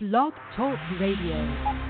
Blog Talk Radio.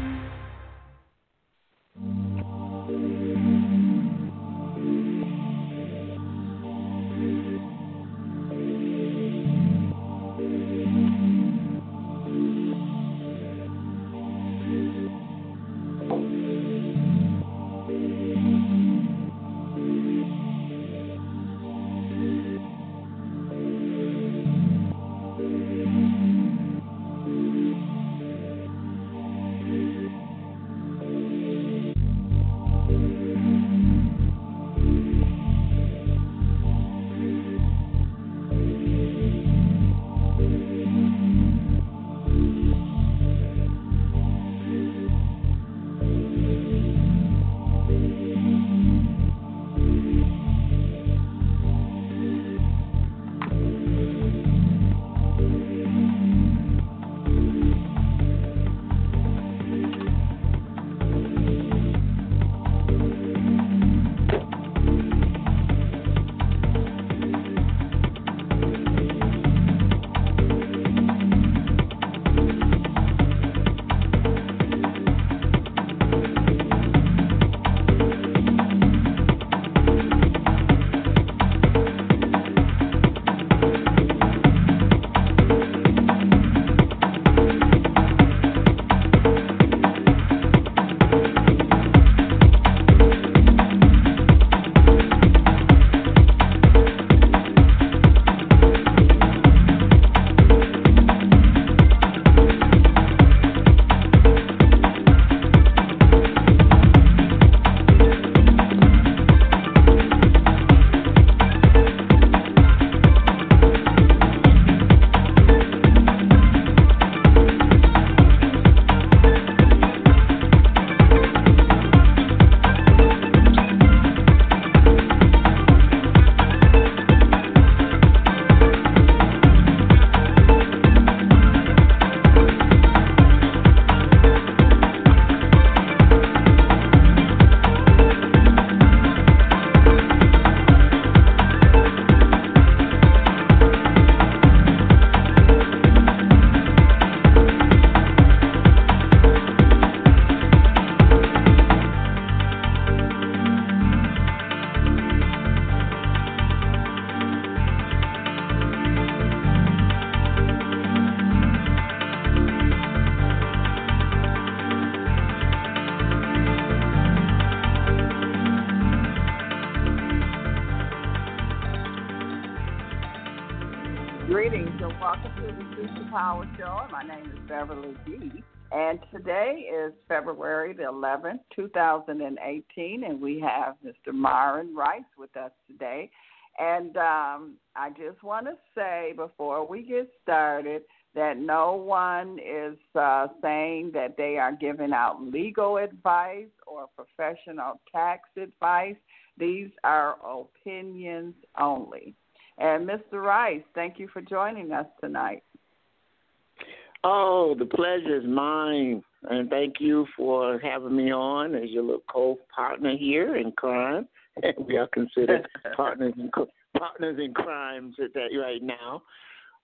February the 11th, 2018, and we have Mr. Myron Rice with us today. And um, I just want to say before we get started that no one is uh, saying that they are giving out legal advice or professional tax advice. These are opinions only. And Mr. Rice, thank you for joining us tonight. Oh, the pleasure is mine. And thank you for having me on as your little co-partner here in crime. we are considered partners in partners in crimes at that right now.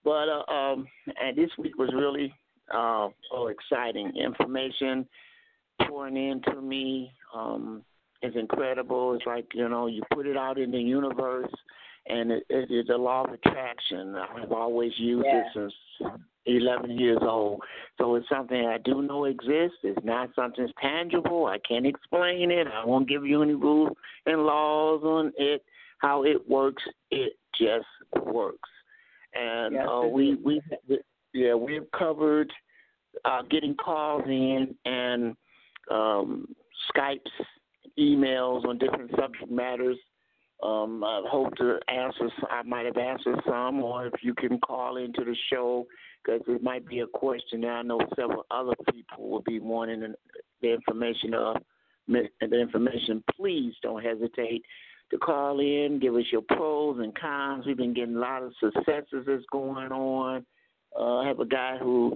But uh, um, and this week was really uh, oh exciting. Information pouring into me um, is incredible. It's like you know you put it out in the universe and it, it is a law of attraction. I've always used yeah. it since 11 years old. So it's something I do know exists. It's not something tangible. I can't explain it. I won't give you any rules and laws on it. How it works, it just works. And yes, uh, we, we, yeah, we've covered uh, getting calls in and um, Skypes, emails on different subject matters um, I hope to answer. I might have answered some, or if you can call into the show, because it might be a question that I know several other people will be wanting the information of the information. Please don't hesitate to call in. Give us your pros and cons. We've been getting a lot of successes that's going on. Uh, I have a guy who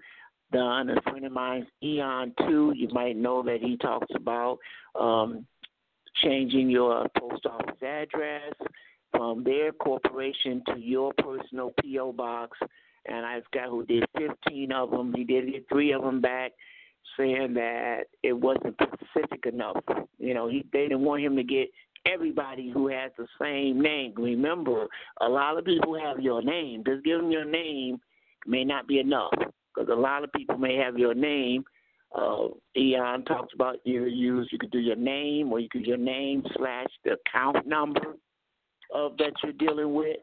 done a friend of mine, Eon too. You might know that he talks about um, changing your post office address from their corporation to your personal P.O. box. And I got who did 15 of them. He did get three of them back, saying that it wasn't specific enough. You know, he they didn't want him to get everybody who has the same name. Remember, a lot of people have your name. Just giving your name may not be enough because a lot of people may have your name. Uh, Eon talks about you use you could do your name or you could your name slash the account number of that you're dealing with,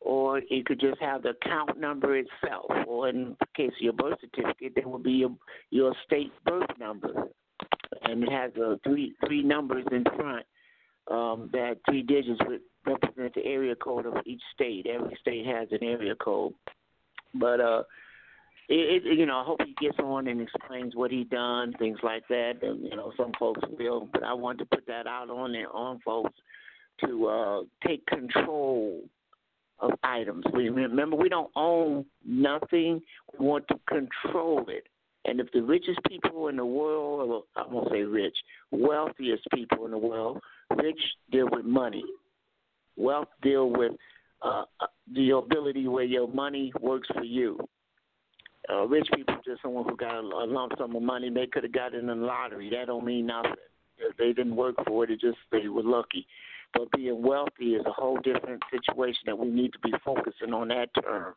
or you could just have the account number itself, or in the case of your birth certificate, there would be your, your state birth number, and it has uh, three three numbers in front um, that three digits would represent the area code of each state. Every state has an area code, but uh, it, it, you know, I hope he gets on and explains what he done, things like that. And you know, some folks will, but I want to put that out on there on folks to uh, take control of items. We remember we don't own nothing. We want to control it. And if the richest people in the world, or I won't say rich, wealthiest people in the world, rich deal with money. Wealth deal with uh, uh the ability where your money works for you. Uh, rich people just someone who got a, a lump sum of money. They could have got it in the lottery. That don't mean nothing. They didn't work for it. It just they were lucky. But being wealthy is a whole different situation that we need to be focusing on that term.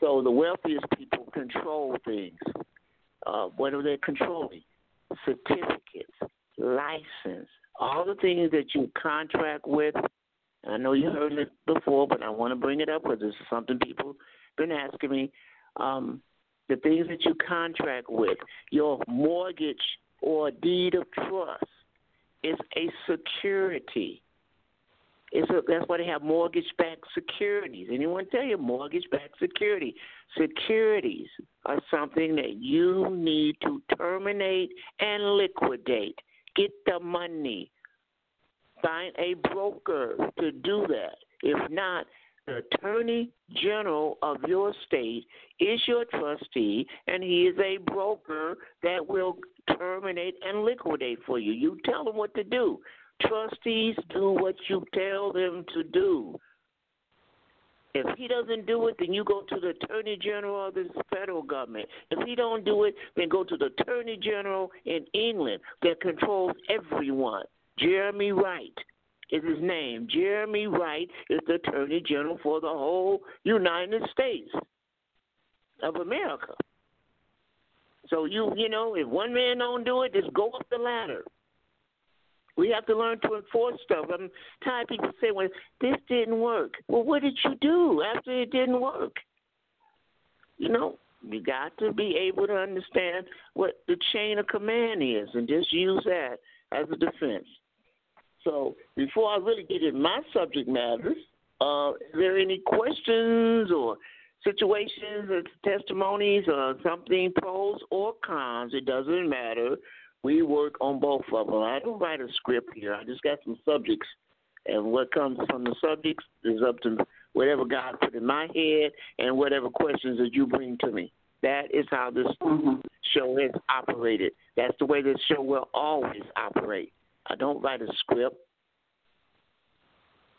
So the wealthiest people control things. Uh, what are they controlling? Certificates, license, all the things that you contract with. I know you heard it before, but I want to bring it up because this is something people been asking me. Um, the things that you contract with, your mortgage or deed of trust, is a security. It's a, that's why they have mortgage-backed securities. Anyone tell you mortgage-backed security? Securities are something that you need to terminate and liquidate. Get the money. Find a broker to do that. If not, the attorney general of your state is your trustee, and he is a broker that will terminate and liquidate for you. You tell him what to do. Trustees do what you tell them to do. If he doesn't do it, then you go to the Attorney General of the federal government. If he don't do it, then go to the Attorney General in England that controls everyone. Jeremy Wright is his name. Jeremy Wright is the Attorney General for the whole United States of America. So you you know, if one man don't do it, just go up the ladder. We have to learn to enforce stuff. I'm tired of people saying, well, this didn't work. Well, what did you do after it didn't work? You know, you got to be able to understand what the chain of command is and just use that as a defense. So before I really get in my subject matters, uh, is there any questions or situations or testimonies or something, pros or cons? It doesn't matter we work on both of them. I don't write a script here. I just got some subjects, and what comes from the subjects is up to whatever God put in my head and whatever questions that you bring to me. That is how this mm-hmm. show has operated. That's the way this show will always operate. I don't write a script.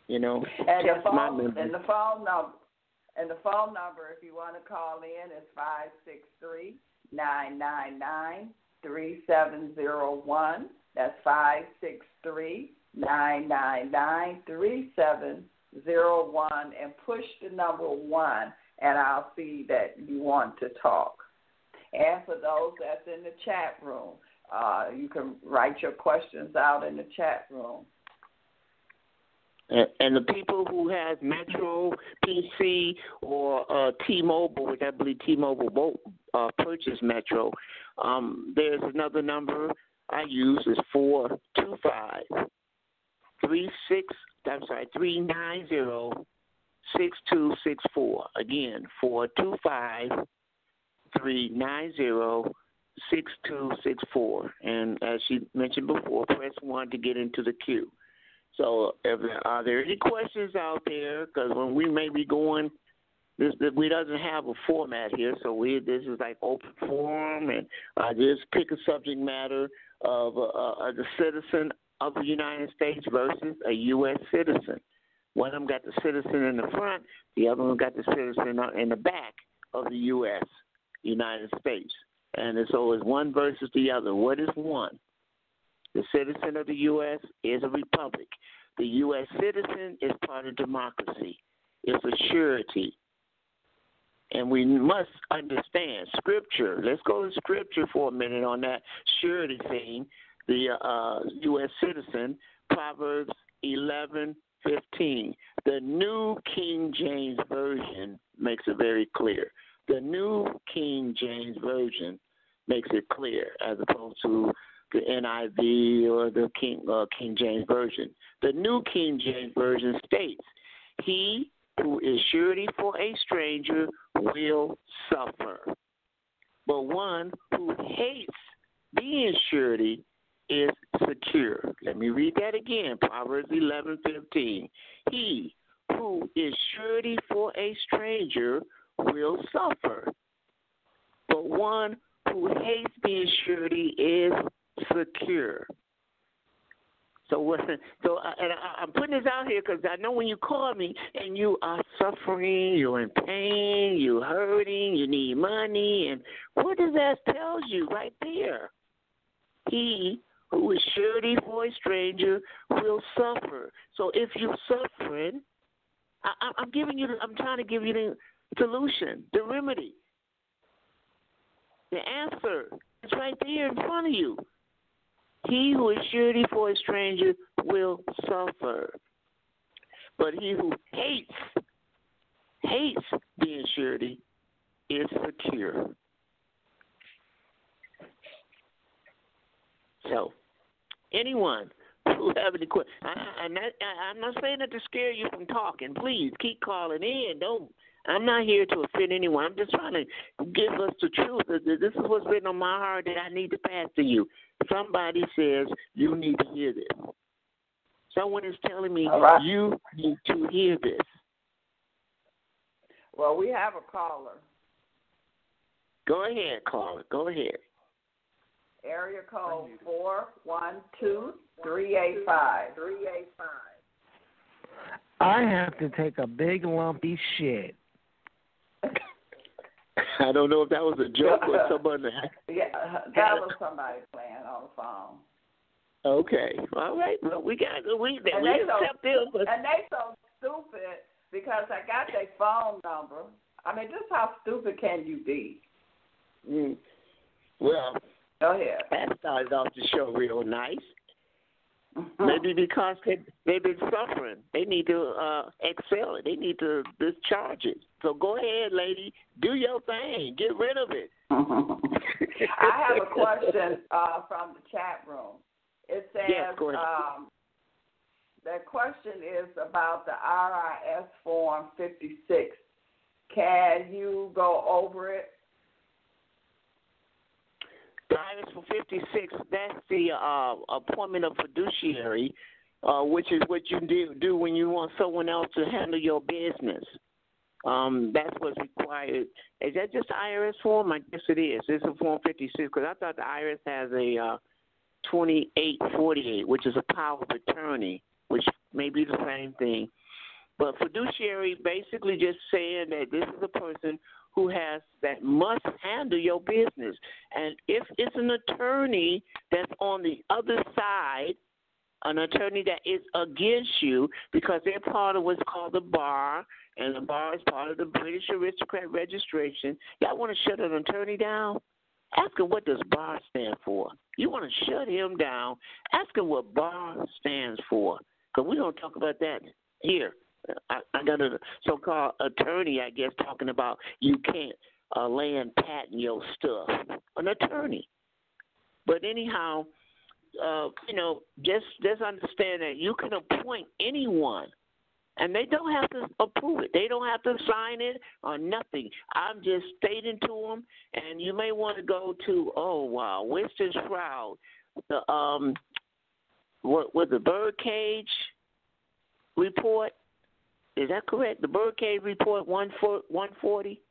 You know, and the phone, and the phone number, and the phone number, if you want to call in, is five six three nine nine nine 3701. That's 563 999 3701 and push the number 1 and I'll see that you want to talk. And for those that's in the chat room, uh, you can write your questions out in the chat room. And, the people who has Metro PC or uh, T-Mobile, which I believe T-Mobile both uh, purchased Metro, um, there's another number I use is four two five three six. I'm sorry, three nine zero six two six four. Again, four two five three nine zero six two six four. And as she mentioned before, press one to get into the queue. So, if, are there any questions out there? Because when we may be going this, this we doesn't have a format here, so we this is like open forum, and I just pick a subject matter of uh, uh, the citizen of the United States versus a U.S. citizen. One of them got the citizen in the front, the other one got the citizen in the back of the U.S., United States. And it's always one versus the other. What is one? The citizen of the U.S. is a republic. The U.S. citizen is part of democracy. It's a surety. And we must understand Scripture. Let's go to Scripture for a minute on that surety thing. The uh, U.S. citizen, Proverbs 11, 15. The New King James Version makes it very clear. The New King James Version makes it clear as opposed to the NIV or the King uh, King James Version. The New King James Version states, "He who is surety for a stranger will suffer, but one who hates being surety is secure." Let me read that again. Proverbs eleven fifteen. He who is surety for a stranger will suffer, but one who hates being surety is secure. So listen, So uh, and I, I'm putting this out here because I know when you call me and you are suffering, you're in pain, you're hurting, you need money, and what does that tell you right there? He who is surety for a stranger will suffer. So if you're suffering, I, I'm giving you. I'm trying to give you the solution, the remedy, the answer. It's right there in front of you. He who is surety for a stranger will suffer. But he who hates, hates being surety is secure. So, anyone who have any questions, I'm not saying that to scare you from talking. Please keep calling in. Don't. I'm not here to offend anyone. I'm just trying to give us the truth. This is what's written on my heart that I need to pass to you. Somebody says you need to hear this. Someone is telling me right. you need to hear this. Well, we have a caller. Go ahead, caller. Go ahead. Area code four one two three eight five. Three eight five. I have to take a big lumpy shit. I don't know if that was a joke or someone. yeah, that was somebody playing on the phone. Okay, all right. Well, we got we and we accept so, them, but... and they so stupid because I got their phone number. I mean, just how stupid can you be? Mm. Well, go ahead. That started off the show real nice. Maybe because they they've been suffering, they need to uh excel it. They need to discharge it. So go ahead, lady, do your thing. Get rid of it. I have a question uh, from the chat room. It says, yes, go ahead. Um, the question is about the IRS Form 56. Can you go over it? Guidance for 56, that's the uh, appointment of fiduciary, uh, which is what you do, do when you want someone else to handle your business. Um, that's what's required. Is that just IRS form? I guess it is. It's a Form 56 because I thought the IRS has a uh, 2848, which is a power of attorney, which may be the same thing. But fiduciary basically just saying that this is a person who has that must handle your business. And if it's an attorney that's on the other side, an attorney that is against you because they're part of what's called the bar, and the bar is part of the British aristocrat registration. Y'all want to shut an attorney down? Ask him what does bar stand for. You want to shut him down? Ask him what bar stands for, because we don't talk about that here. I, I got a so-called attorney, I guess, talking about you can't uh, land patent your stuff. An attorney. But anyhow, uh, you know, just just understand that you can appoint anyone, and they don't have to approve it. They don't have to sign it or nothing. I'm just stating to them, and you may want to go to oh wow, Winston Shrout, the um, what was the birdcage report? Is that correct? The birdcage report one one forty.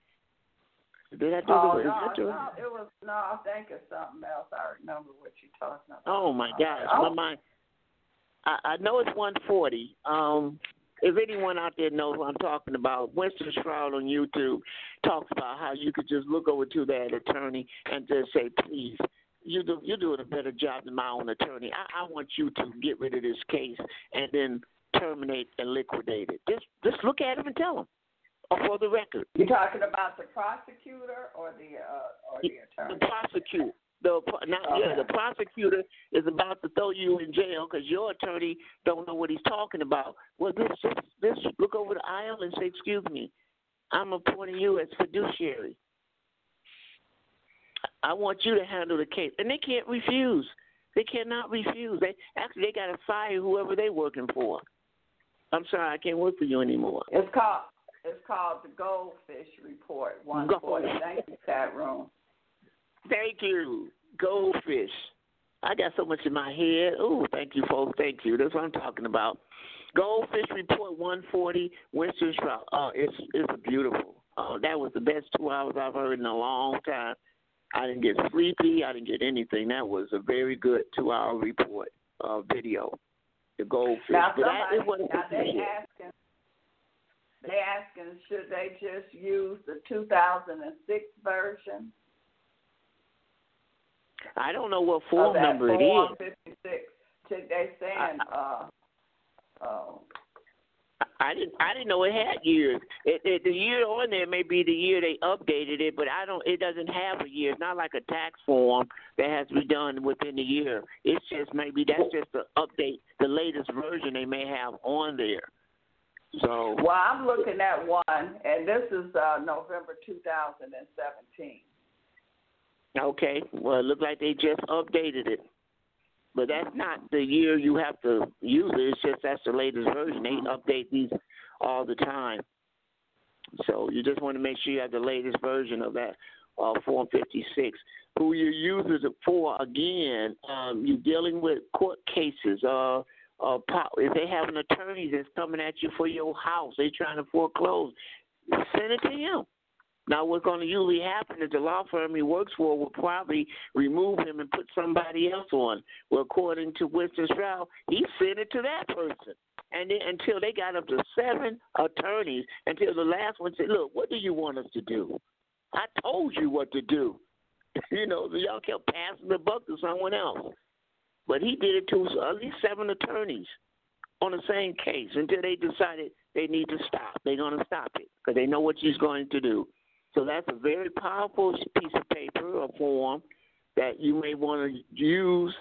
Did I do oh, the, no, no, it was no. I think it's something else. I remember what you're talking about. Oh my gosh, oh. my mind. I, I know it's 140. Um, if anyone out there knows what I'm talking about, Winston Shrout on YouTube talks about how you could just look over to that attorney and just say, please, you do, you're doing a better job than my own attorney. I, I want you to get rid of this case and then terminate and liquidate it. Just just look at him and tell him, or for the record. You're talking about the prosecutor or the uh, or the attorney? The prosecutor. The not okay. yeah, the prosecutor is about to throw you in jail because your attorney don't know what he's talking about. Well, this just this look over the aisle and say, "Excuse me, I'm appointing you as fiduciary. I want you to handle the case," and they can't refuse. They cannot refuse. They actually they got to fire whoever they're working for. I'm sorry, I can't work for you anymore. It's called it's called the Goldfish Report. One forty. Thank you, chat room. Thank you, Goldfish. I got so much in my head. Oh, thank you, folks. Thank you. That's what I'm talking about. Goldfish Report 140, Winston Shrout. Oh, it's it's beautiful. Oh, that was the best two hours I've heard in a long time. I didn't get sleepy. I didn't get anything. That was a very good two-hour report uh, video the goldfish. Now, but that is what now they asking, they asking, should they just use the 2006 version? I don't know what form number form it is. 56. They saying, uh, uh, I didn't. I didn't know it had years. It, it, the year on there may be the year they updated it, but I don't. It doesn't have a year. It's not like a tax form that has to be done within a year. It's just maybe that's just the update, the latest version they may have on there. So. Well, I'm looking at one, and this is uh, November 2017. Okay. Well, it looks like they just updated it. But that's not the year you have to use it. It's just that's the latest version. They update these all the time. So you just want to make sure you have the latest version of that uh, Form 56. Who you use it for, again, um, you're dealing with court cases. Uh, uh, if they have an attorney that's coming at you for your house, they're trying to foreclose, send it to him. Now, what's going to usually happen is the law firm he works for will probably remove him and put somebody else on. Well, according to Winston Shrout, he sent it to that person. And then, until they got up to seven attorneys, until the last one said, Look, what do you want us to do? I told you what to do. you know, y'all kept passing the buck to someone else. But he did it to at least seven attorneys on the same case until they decided they need to stop. They're going to stop it because they know what she's going to do. So that's a very powerful piece of paper or form that you may want to use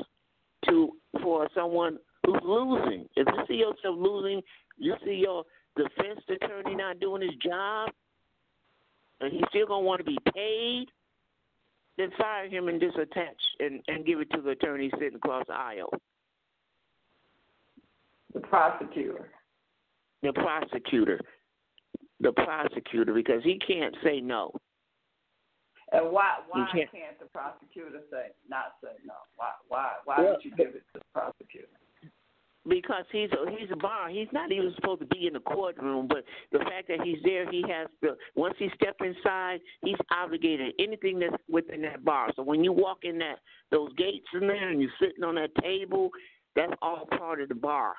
to for someone who's losing. If you see yourself losing, you see your defense attorney not doing his job, and he's still gonna want to be paid, then fire him and disattach and, and give it to the attorney sitting across the aisle. The prosecutor. The prosecutor the prosecutor because he can't say no. And why why can't, can't, the prosecutor say not say no? Why why why well, would you give it to the prosecutor? Because he's a, he's a bar. He's not even supposed to be in the courtroom, but the fact that he's there, he has to. Once he steps inside, he's obligated anything that's within that bar. So when you walk in that those gates in there and you're sitting on that table, that's all part of the bar.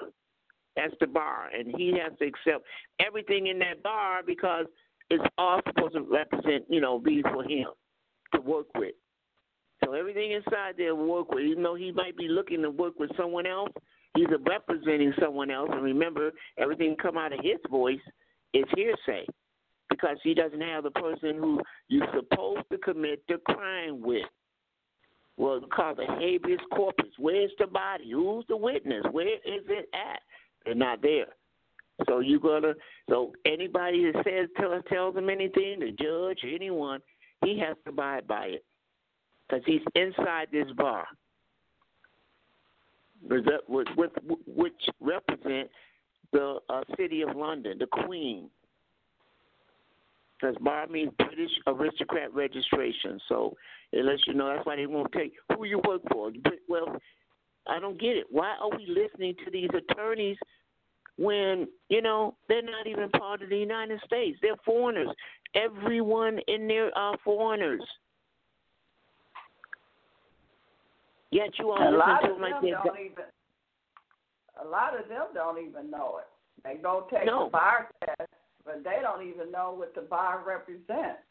That's the bar, and he has to accept everything in that bar because it's all supposed to represent, you know, be for him to work with. So everything inside there will work with, even though he might be looking to work with someone else, he's representing someone else. And remember, everything come out of his voice is hearsay because he doesn't have the person who you're supposed to commit the crime with. Well, called the habeas corpus. Where's the body? Who's the witness? Where is it at? They're not there. So you gonna so anybody that says tell, tells him anything, the judge, anyone, he has to abide by it because he's inside this bar, with, with, which represent the uh, city of London, the Queen. Because bar means British aristocrat registration. So it lets you know that's why they won't take who you work for. Well, I don't get it. Why are we listening to these attorneys when, you know, they're not even part of the United States? They're foreigners. Everyone in there are foreigners. Yet you all a lot to them like don't even, A lot of them don't even know it. They go take No. the bar test, but they don't even know what the bar represents.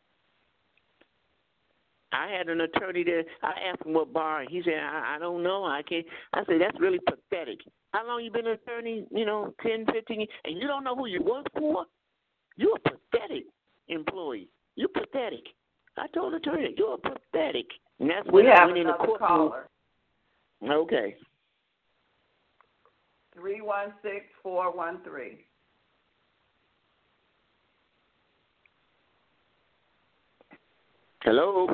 I had an attorney there. I asked him what bar. He said, I, I don't know. I can't. I said, that's really pathetic. How long you been an attorney? You know, ten, fifteen years, and you don't know who you work for? You're a pathetic employee. You're pathetic. I told the attorney, you're pathetic. And that's We when I have went in the another courtroom. caller. Okay. Three one six four one three. Hello.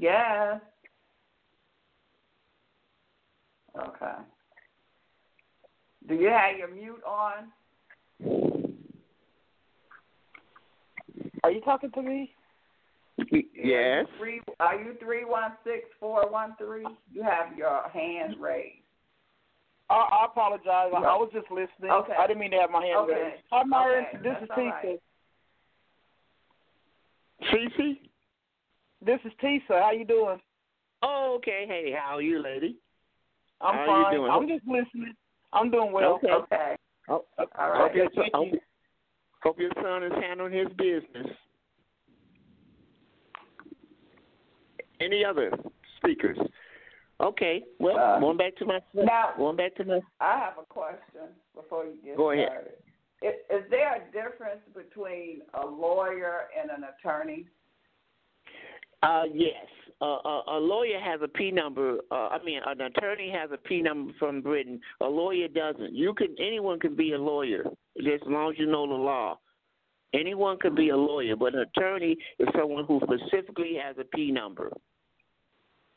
Yes. Okay. Do you have your mute on? Are you talking to me? Yes. Three, are you three one six four one three? You have your hand raised. I, I apologize. I, I was just listening. Okay. I didn't mean to have my hand Okay. raised. Hi, Myron. Okay, This that's is all Tisa. right. Cece? This is Tisa. How you doing? Oh, okay. Hey, how are you, lady? I'm How you fine. doing? I'm just listening. I'm doing well. Okay. Okay. Oh, All hope, your son, thank hope, you. hope your son is handling his business. Any other speakers? Okay. Well, Uh, going back to my Now, going back to my I have a question before you get Go ahead. started. Is, is there a difference between a lawyer and an attorney? Uh, yes. Uh, a, a lawyer has a P number. Uh, I mean, an attorney has a P number from Britain. A lawyer doesn't. You can. Anyone can be a lawyer, as long as you know the law. Anyone can be a lawyer, but an attorney is someone who specifically has a P number.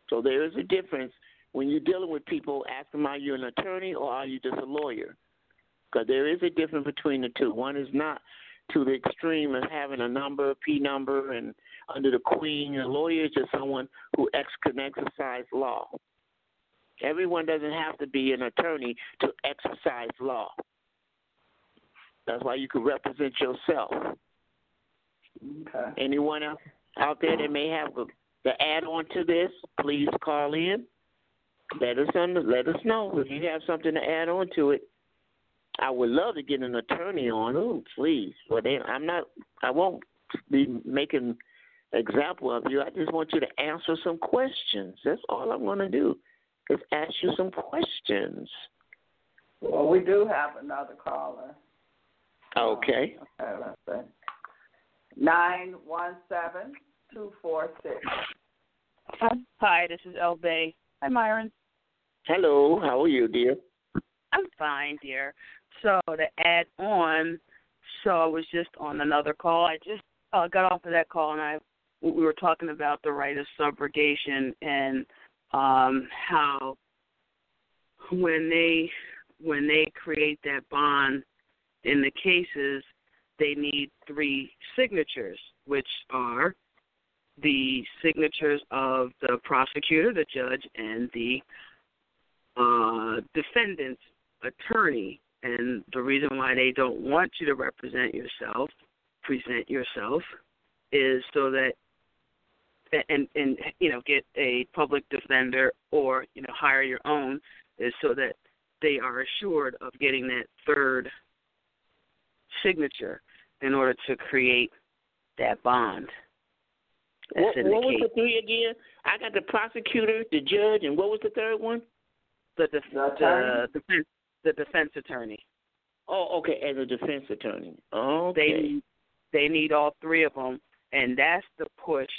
So there is a difference when you're dealing with people. Ask them, are you an attorney or are you just a lawyer? Because there is a difference between the two. One is not to the extreme of having a number, P number, and under the Queen. A lawyer is just someone who ex- can exercise law. Everyone doesn't have to be an attorney to exercise law. That's why you can represent yourself. Okay. Anyone else out there that may have the, the add on to this, please call in. Let us under, let us know if you have something to add on to it. I would love to get an attorney on. Oh, please, but they, I'm not. I won't be making example of you. I just want you to answer some questions. That's all I'm going to do. Is ask you some questions. Well, we do have another caller. Okay. Okay, let's see. Nine one seven two four six. Hi, this is El Bay. Hi, Myron. Hello. How are you, dear? I'm fine, dear. So to add on, so I was just on another call. I just uh, got off of that call, and I we were talking about the right of subrogation and um, how when they when they create that bond in the cases, they need three signatures, which are the signatures of the prosecutor, the judge, and the uh, defendant's attorney. And the reason why they don't want you to represent yourself, present yourself, is so that and and you know get a public defender or you know hire your own is so that they are assured of getting that third signature in order to create that bond. That's What, in the what was the three again? I got the prosecutor, the judge, and what was the third one? the def- The the defense the defense attorney. Oh, okay, as a defense attorney. Okay. They need they need all three of them, and that's the push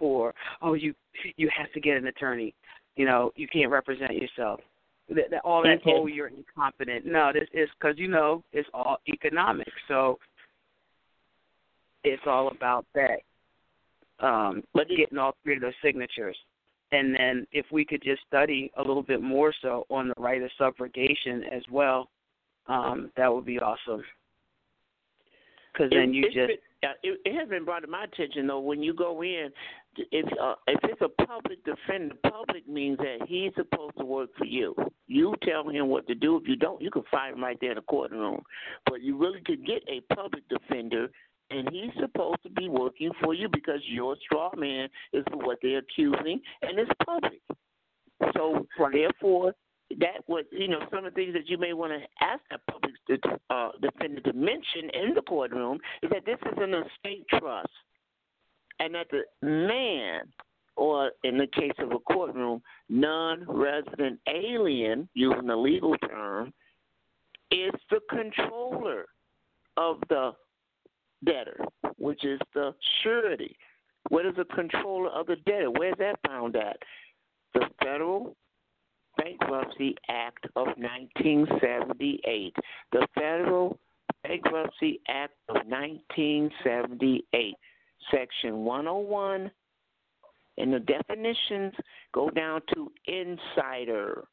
for oh you you have to get an attorney. You know you can't represent yourself. That, that, all that Okay. oh you're incompetent. No, this is because you know it's all economic So it's all about that. Um, But getting all three of those signatures. And then if we could just study a little bit more so on the right of subrogation as well, um, that would be awesome. Because then you just uh, it, it has been brought to my attention though when you go in, if uh, if it's a public defender, public means that he's supposed to work for you. You tell him what to do. If you don't, you can fire him right there in the courtroom. But you really could get a public defender, and he's supposed to be working for you because your straw man is what they're accusing, and it's public. So Right. therefore, that was, you know, some of the things that you may want to ask the public uh, defender to mention in the courtroom is that this is an estate trust, and that the man, or in the case of a courtroom, non-resident alien, using the legal term, is the controller of the debtor, which is the surety. What is the controller of the debtor? Where's that found at? The Federal Bankruptcy Act of 1978. The Federal Bankruptcy Act of 1978, Section 101, and the definitions go down to insider.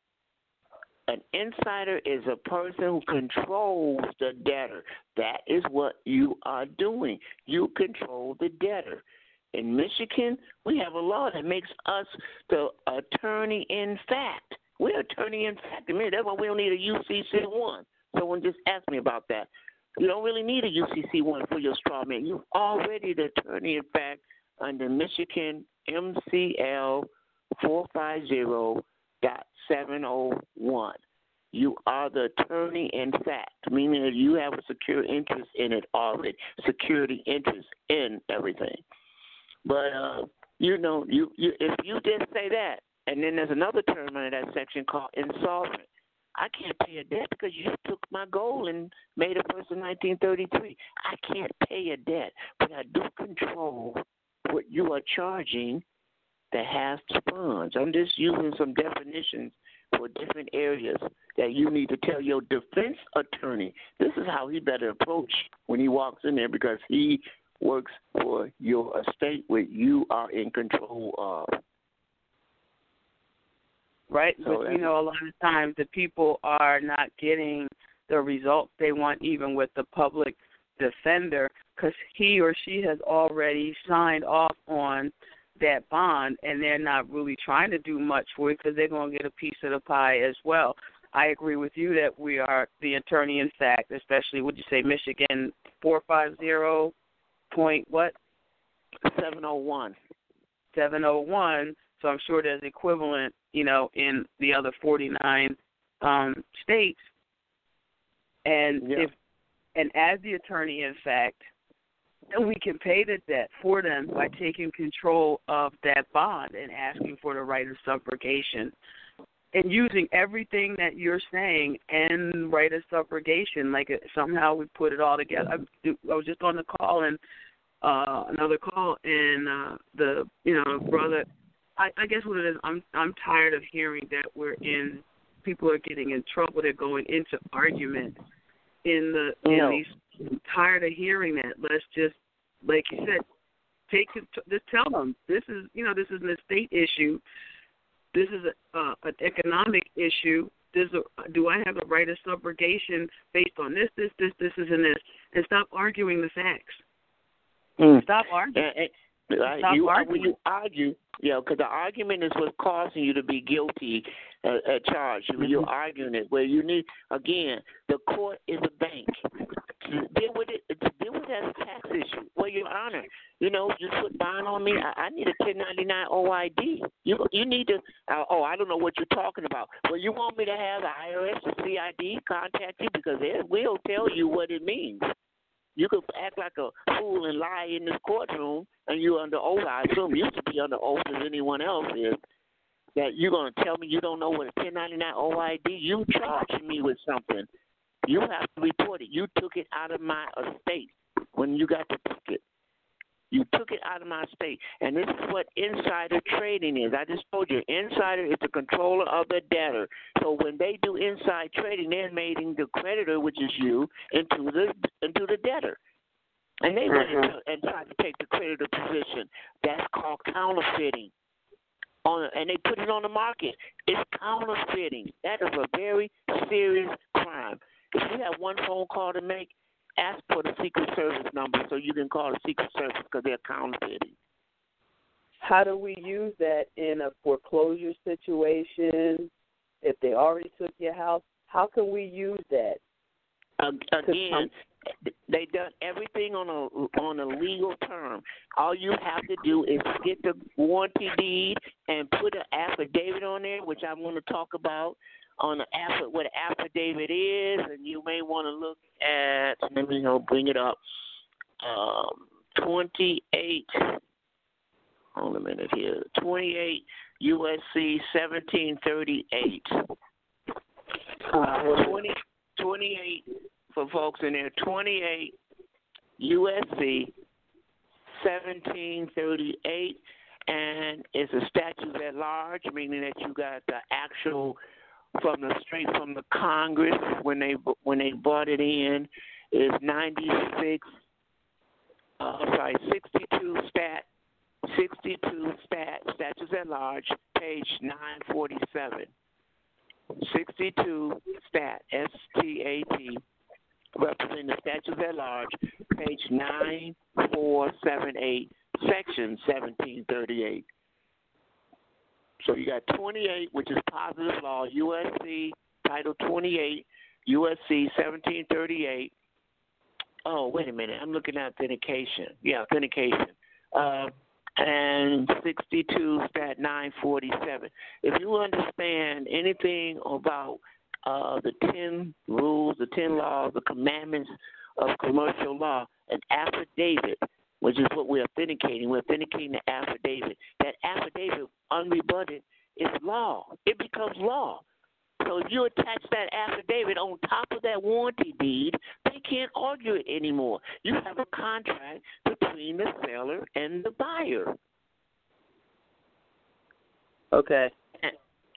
An insider is a person who controls the debtor. That is what you are doing. You control the debtor. In Michigan, we have a law that makes us the attorney in fact. We're attorney in fact. I that's why we don't need a UCC one. Someone just asked me about that. You don't really need a UCC one for your straw man. You're already the attorney in fact under Michigan MCL 450.701. You are the attorney in fact, meaning that you have a secure interest in it already, security interest in everything. But uh, you know, you, you if you just say that, and then there's another term under that section called insolvent. I can't pay a debt because you took my gold and made it first in 1933. I can't pay a debt, but I do control what you are charging that has funds. I'm just using some definitions for different areas that you need to tell your defense attorney. This is how he better approach when he walks in there because he works for your estate which you are in control of. Right, so but you know, a lot of times the people are not getting the results they want, even with the public defender, because he or she has already signed off on that bond, and they're not really trying to do much for it because they're going to get a piece of the pie as well. I agree with you that we are the attorney in fact, especially would you say Michigan four five zero point what? Seven oh one. Seven oh one. So I'm sure there's equivalent, you know, in the other forty nine um states. And yeah. if and as the attorney in fact, we can pay the debt for them by taking control of that bond and asking for the right of subrogation and using everything that you're saying and right of subrogation like somehow we put it all together I, I was just on the call and uh another call and uh the you know brother I, I guess what it is I'm I'm tired of hearing that we're in people are getting in trouble they're going into arguments in the in no. these I'm tired of hearing that let's just like you said take just tell them this is you know this is an estate issue this is a, uh, an economic issue. A, do I have a right of subrogation based on this, this, this, this, is and this? And stop arguing the facts. Mm. Stop arguing. And, and, right. Stop you, arguing. When you argue, yeah, because the argument is what's causing you to be guilty uh, at charge. Mm-hmm. You're arguing it where you need again. The court is a bank. Deal with it. Deal with that tax issue. Well, Your Honor, you know, you put bond on me. I, I need a 1099 OID. You you need to. Uh, oh, I don't know what you're talking about. Well, you want me to have the IRS or CID contact you because they will tell you what it means. You could act like a fool and lie in this courtroom, and you're under oath. I assume you should be under oath as anyone else is. That you're gonna tell me you don't know what a 1099 OID? You charging me with something. You have to report it. You took it out of my estate when you got the ticket. You took it out of my state. And this is what insider trading is. I just told you, insider is the controller of the debtor. So when they do inside trading, they're making the creditor, which is you, into the into the debtor. And they went Mhm. into and tried to take the creditor position. That's called counterfeiting. On and they put it on the market. It's counterfeiting. That is a very serious crime. If you have one phone call to make, ask for the Secret Service number so you can call the Secret Service because they're counterfeiting. How do we use that in a foreclosure situation? If they already took your house, how can we use that? Again, They've done everything on a on a legal term. All you have to do is get the warranty deed and put an affidavit on there, which I'm going to talk about. On the affidavit, what an affidavit is, and you may want to look at. Let me know, bring it up. Um, 28. Hold a minute here. 28 USC 1738. Uh, 20, 28 for folks in there. 28 USC 1738 and it's a statute at large, meaning that you got the actual from the straight from the Congress when they when they brought it in is 96 uh, sorry 62 stat 62 stat statutes at large page 947 62 stat S T A T representing the statutes at large page 9478 section 1738 so you got 28, which is positive law, USC Title 28, USC 1738. Oh, wait a minute. I'm looking at authentication. Yeah, authentication. Uh, and 62 stat 947. If you understand anything about uh, the 10 rules, the 10 laws, the commandments of commercial law, an affidavit which is what we're authenticating. We're authenticating the affidavit. That affidavit, unrebutted, is law. It becomes law. So if you attach that affidavit on top of that warranty deed, they can't argue it anymore. You have a contract between the seller and the buyer. Okay.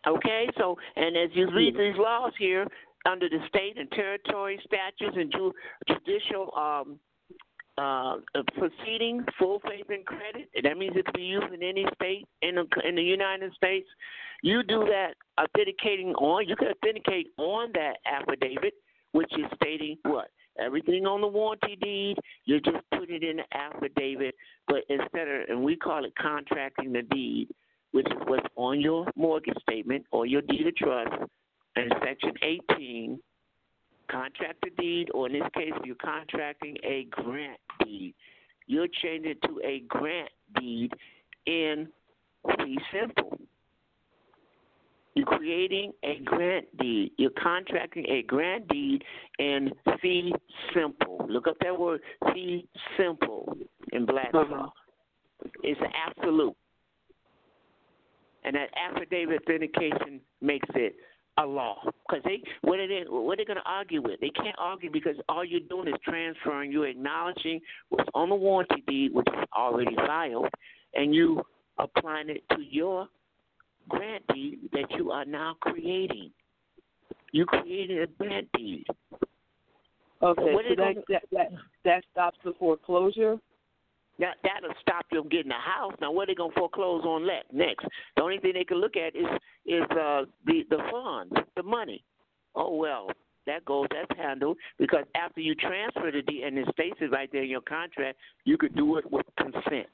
Okay, so and as you read these laws here, under the state and territory statutes and ju- judicial um, uh, proceeding, full faith and credit. That means it can be used in any state in the, in the United States. You do that authenticating on, you can authenticate on that affidavit, which is stating what? Everything on the warranty deed, you just put it in the affidavit, but instead of, and we call it contracting the deed, which is what's on your mortgage statement or your deed of trust, and section 18 contract a deed, or in this case, if you're contracting a grant deed. You're changing it to a grant deed in fee simple. You're creating a grant deed. You're contracting a grant deed in fee simple. Look up that word fee simple in black uh-huh. law. It's an absolute. And that affidavit authentication makes it a law because they what are they what are they going to argue with? They can't argue because all you're doing is transferring. You're acknowledging what's on the warranty deed, which is already filed, and you applying it to your grant deed that you are now creating. You created a grant deed. Okay, so that, gonna- that that that stops the foreclosure. Now that'll stop them getting a house. Now what are they gonna foreclose on le- next? The only thing they can look at is is uh the the funds, the money. Oh well, that goes that's handled because after you transfer the deed and it states it right there in your contract, you could do it with consent.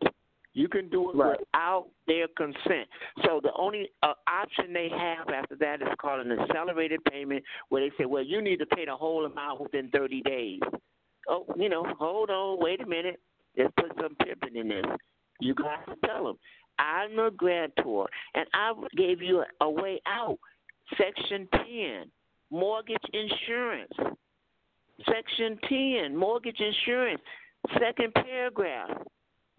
You can do it Right. without their consent. So the only uh, option they have after that is called an accelerated payment, where they say, "Well, you need to pay the whole amount within 30 days." Oh, you know, hold on, wait a minute. Let's put some pimping in this. You got to tell them, I'm a grantor, and I gave you a, way out. Section 10, mortgage insurance. Section 10, mortgage insurance. Second paragraph.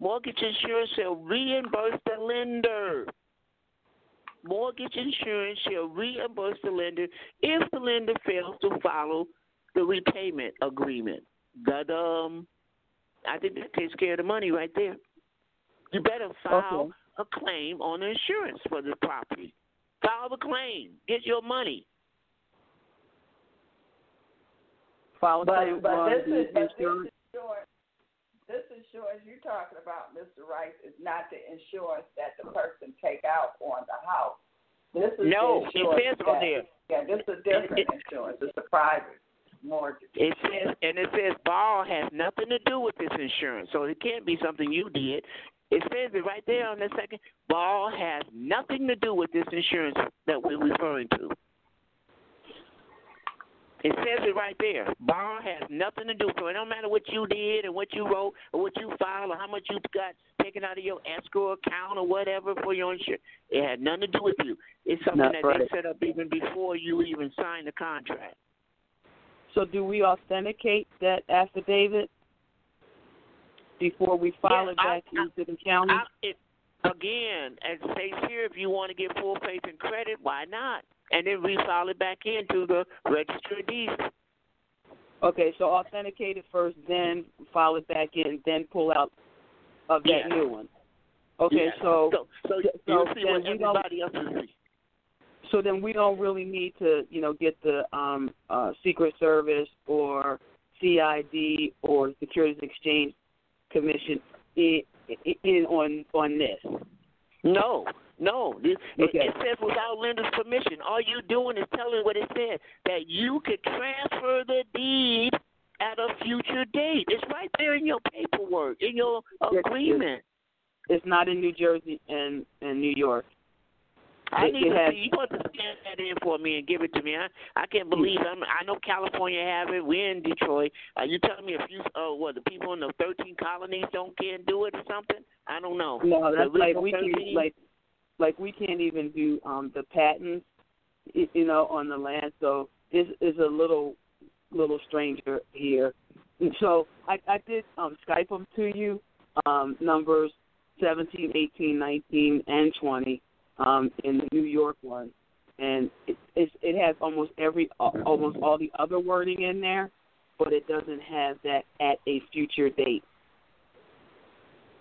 Mortgage insurance shall reimburse the lender. Mortgage insurance shall reimburse the lender if the lender fails to follow the repayment agreement. Da-dum. I think that takes care of the money right there. You better file Okay. a claim on the insurance for the property. File the claim. Get your money. File a But, claim but on this the is but this insurance. insurance this insurance you're talking about, Mr. Rice, is not the insurance that the person take out on the house. This is No, the it insurance says on there. Yeah, this is a different it- insurance. It's a private mortgage. It says, and it says borrow has nothing to do with this insurance, so it can't be something you did. It says it right there on the second. Borrow has nothing to do with this insurance that we're referring to. It says it right there. Borrow has nothing to do. So it don't matter what you did and what you wrote or what you filed or how much you got taken out of your escrow account or whatever for your insurance. It had nothing to do with you. It's something That's that right. they set up even before you even sign the contract. So do we authenticate that affidavit before we file Yeah, it back I- into the county? I, it, again, as it states here, if you want to get full faith and credit, why not? And then refile it back into the register of deeds. okay, so authenticate it first, then file it back in, then pull out of that Yes. new one. Okay, Yes. so so, so so you'll see what everybody else see. So then we don't really need to, you know, get the um uh Secret Service or CID or Securities Exchange Commission in, in on on this. No, no. This, Okay. it, it says without lender's permission. All you're doing is telling what it said that you could transfer the deed at a future date. It's right there in your paperwork, in your agreement. It's not in New Jersey and and New York. I need it to has- see. You want to scan that in for me and give it to me. I I can't believe I'm. I know California have it. We're in Detroit. Are you telling me a few? Oh, what the people in the 13 colonies don't can't do it or something? I don't know. No, that's like we can like like we can't even do um the patents, you know, on the land. So this is a little little stranger here. And so I I did um Skype them to you, um numbers 17, 18, 19, and 20 um in the New York one, and it it's, it has almost every almost all the other wording in there, but it doesn't have that at a future date.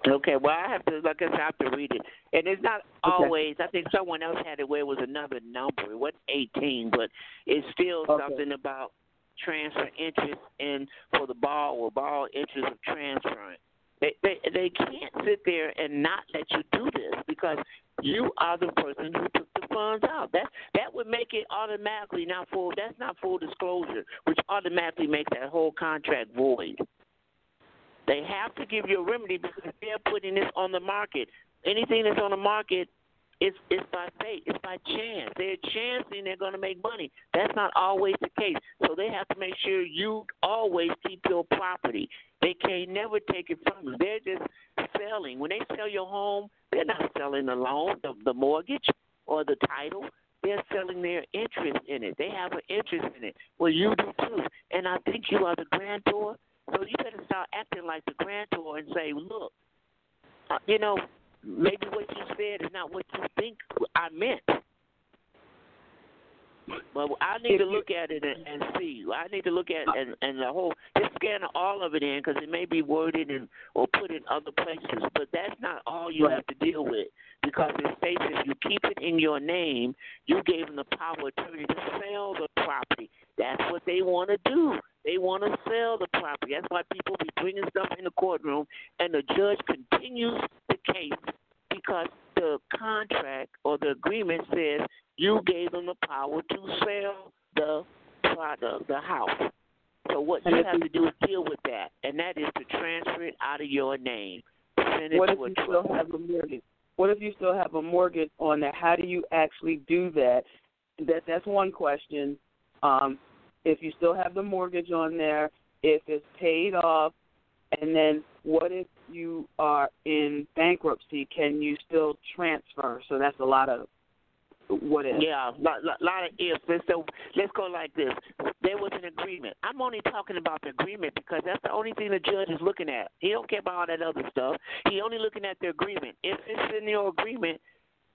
Okay, well, I have to, like I said, I have to read it. And it's not Okay. always, I think someone else had it where it was another number. It wasn't 18, but it's still Okay. something about transfer interest and for the borrower, borrower interest of transferring. They, they they can't sit there and not let you do this because you are the person who took the funds out. That that would make it automatically not full. That's not full disclosure, which automatically makes that whole contract void. They have to give you a remedy because they're putting this on the market. Anything that's on the market is it's by fate, it's by chance. They're chancing they're going to make money. That's not always the case. So they have to make sure you always keep your property. They can't never take it from you. They're just selling. When they sell your home, they're not selling the loan, the, the mortgage, or the title. They're selling their interest in it. They have an interest in it. Well, you do too. And I think you are the grantor. So you better start acting like the grantor and say, look, uh, you know, maybe what you said is not what you think I meant. But I need to look at it and, and see. I need to look at and, and the whole just scan all of it in because it may be worded in or put in other places. But that's not all you have to deal with because it states if you keep it in your name, you gave them the power attorney to sell the property. That's what they want to do. They want to sell the property. That's why people be bringing stuff in the courtroom, and the judge continues the case because the contract or the agreement says you gave them the power to sell the product, the house. So what And you have to do is deal with that, and that is to transfer it out of your name, send it What if to a you trust. still have a mortgage? What if you still have a mortgage on there? How do you actually do that? That that's one question. Um, if you still have the mortgage on there, if it's paid off, and then what if you are in bankruptcy? Can you still transfer? So that's a lot of what if. Yeah, lot, lot, lot of ifs. So let's go like this. There was an agreement. I'm only talking about the agreement because that's the only thing the judge is looking at. He don't care about all that other stuff. He only looking at the agreement. If it's in your agreement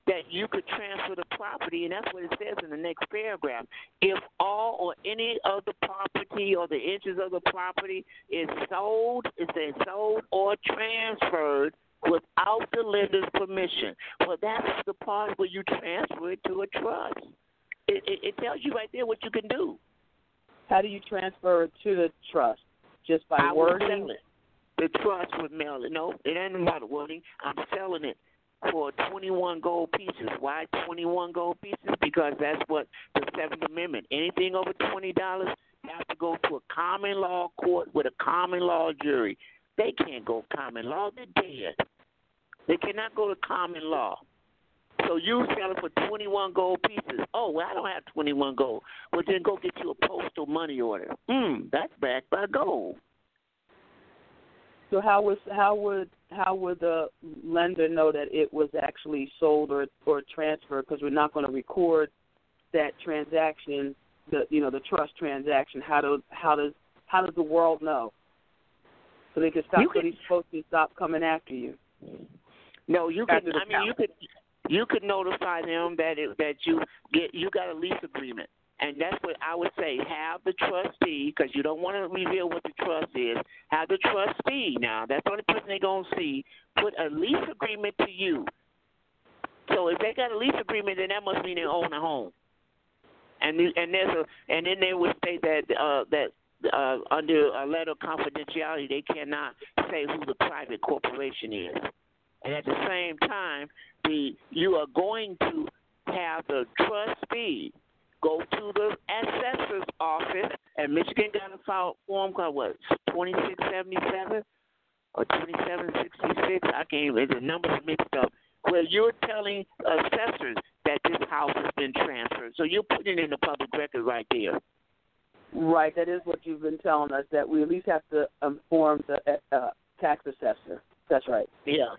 that you could transfer the property, and that's what it says in the next paragraph. If all or any of the property or the inches of the property is sold, it says sold or transferred without the lender's permission. Well, that's the part where you transfer it to a trust. It, it, it tells you right there what you can do. How do you transfer it to the trust? Just by I wording? sell it. The trust would mail it. No, it ain't about wording. I'm selling it for 21 gold pieces. Why 21 gold pieces? Because that's what the Seventh Amendment. Anything over $20 has to go to a common law court with a common law jury. They can't go common law. They're dead. They cannot go to common law. So you sell it for 21 gold pieces. Oh, well, I don't have 21 gold. Well, then go get you a postal money order. Hmm, that's backed by gold. So how was how would how would the lender know that it was actually sold or or transferred? Because we're not going to record that transaction, the you know the trust transaction. How do how does how does the world know? So they can stop. You so can- these folks stop coming after you. No, you could. I mean, you could. You could notify them that it, that you get you got a lease agreement, and that's what I would say. Have the trustee because you don't want to reveal what the trust is. Have the trustee now. That's the only person they're gonna see. Put a lease agreement to you. So if they got a lease agreement, then that must mean they own a home. And and there's a and then they would state that uh, that uh, under a letter of confidentiality, they cannot say who the private corporation is. And at the same time, the you are going to have the trustee go to the assessor's office, and Michigan got a file form called what twenty six seventy seven or twenty seven sixty six. I can't even the numbers are mixed up. Where you're telling assessors that this house has been transferred, so you're putting it in the public record right there. Right, that is what you've been telling us. That we at least have to inform the uh, tax assessor. That's right. Yeah.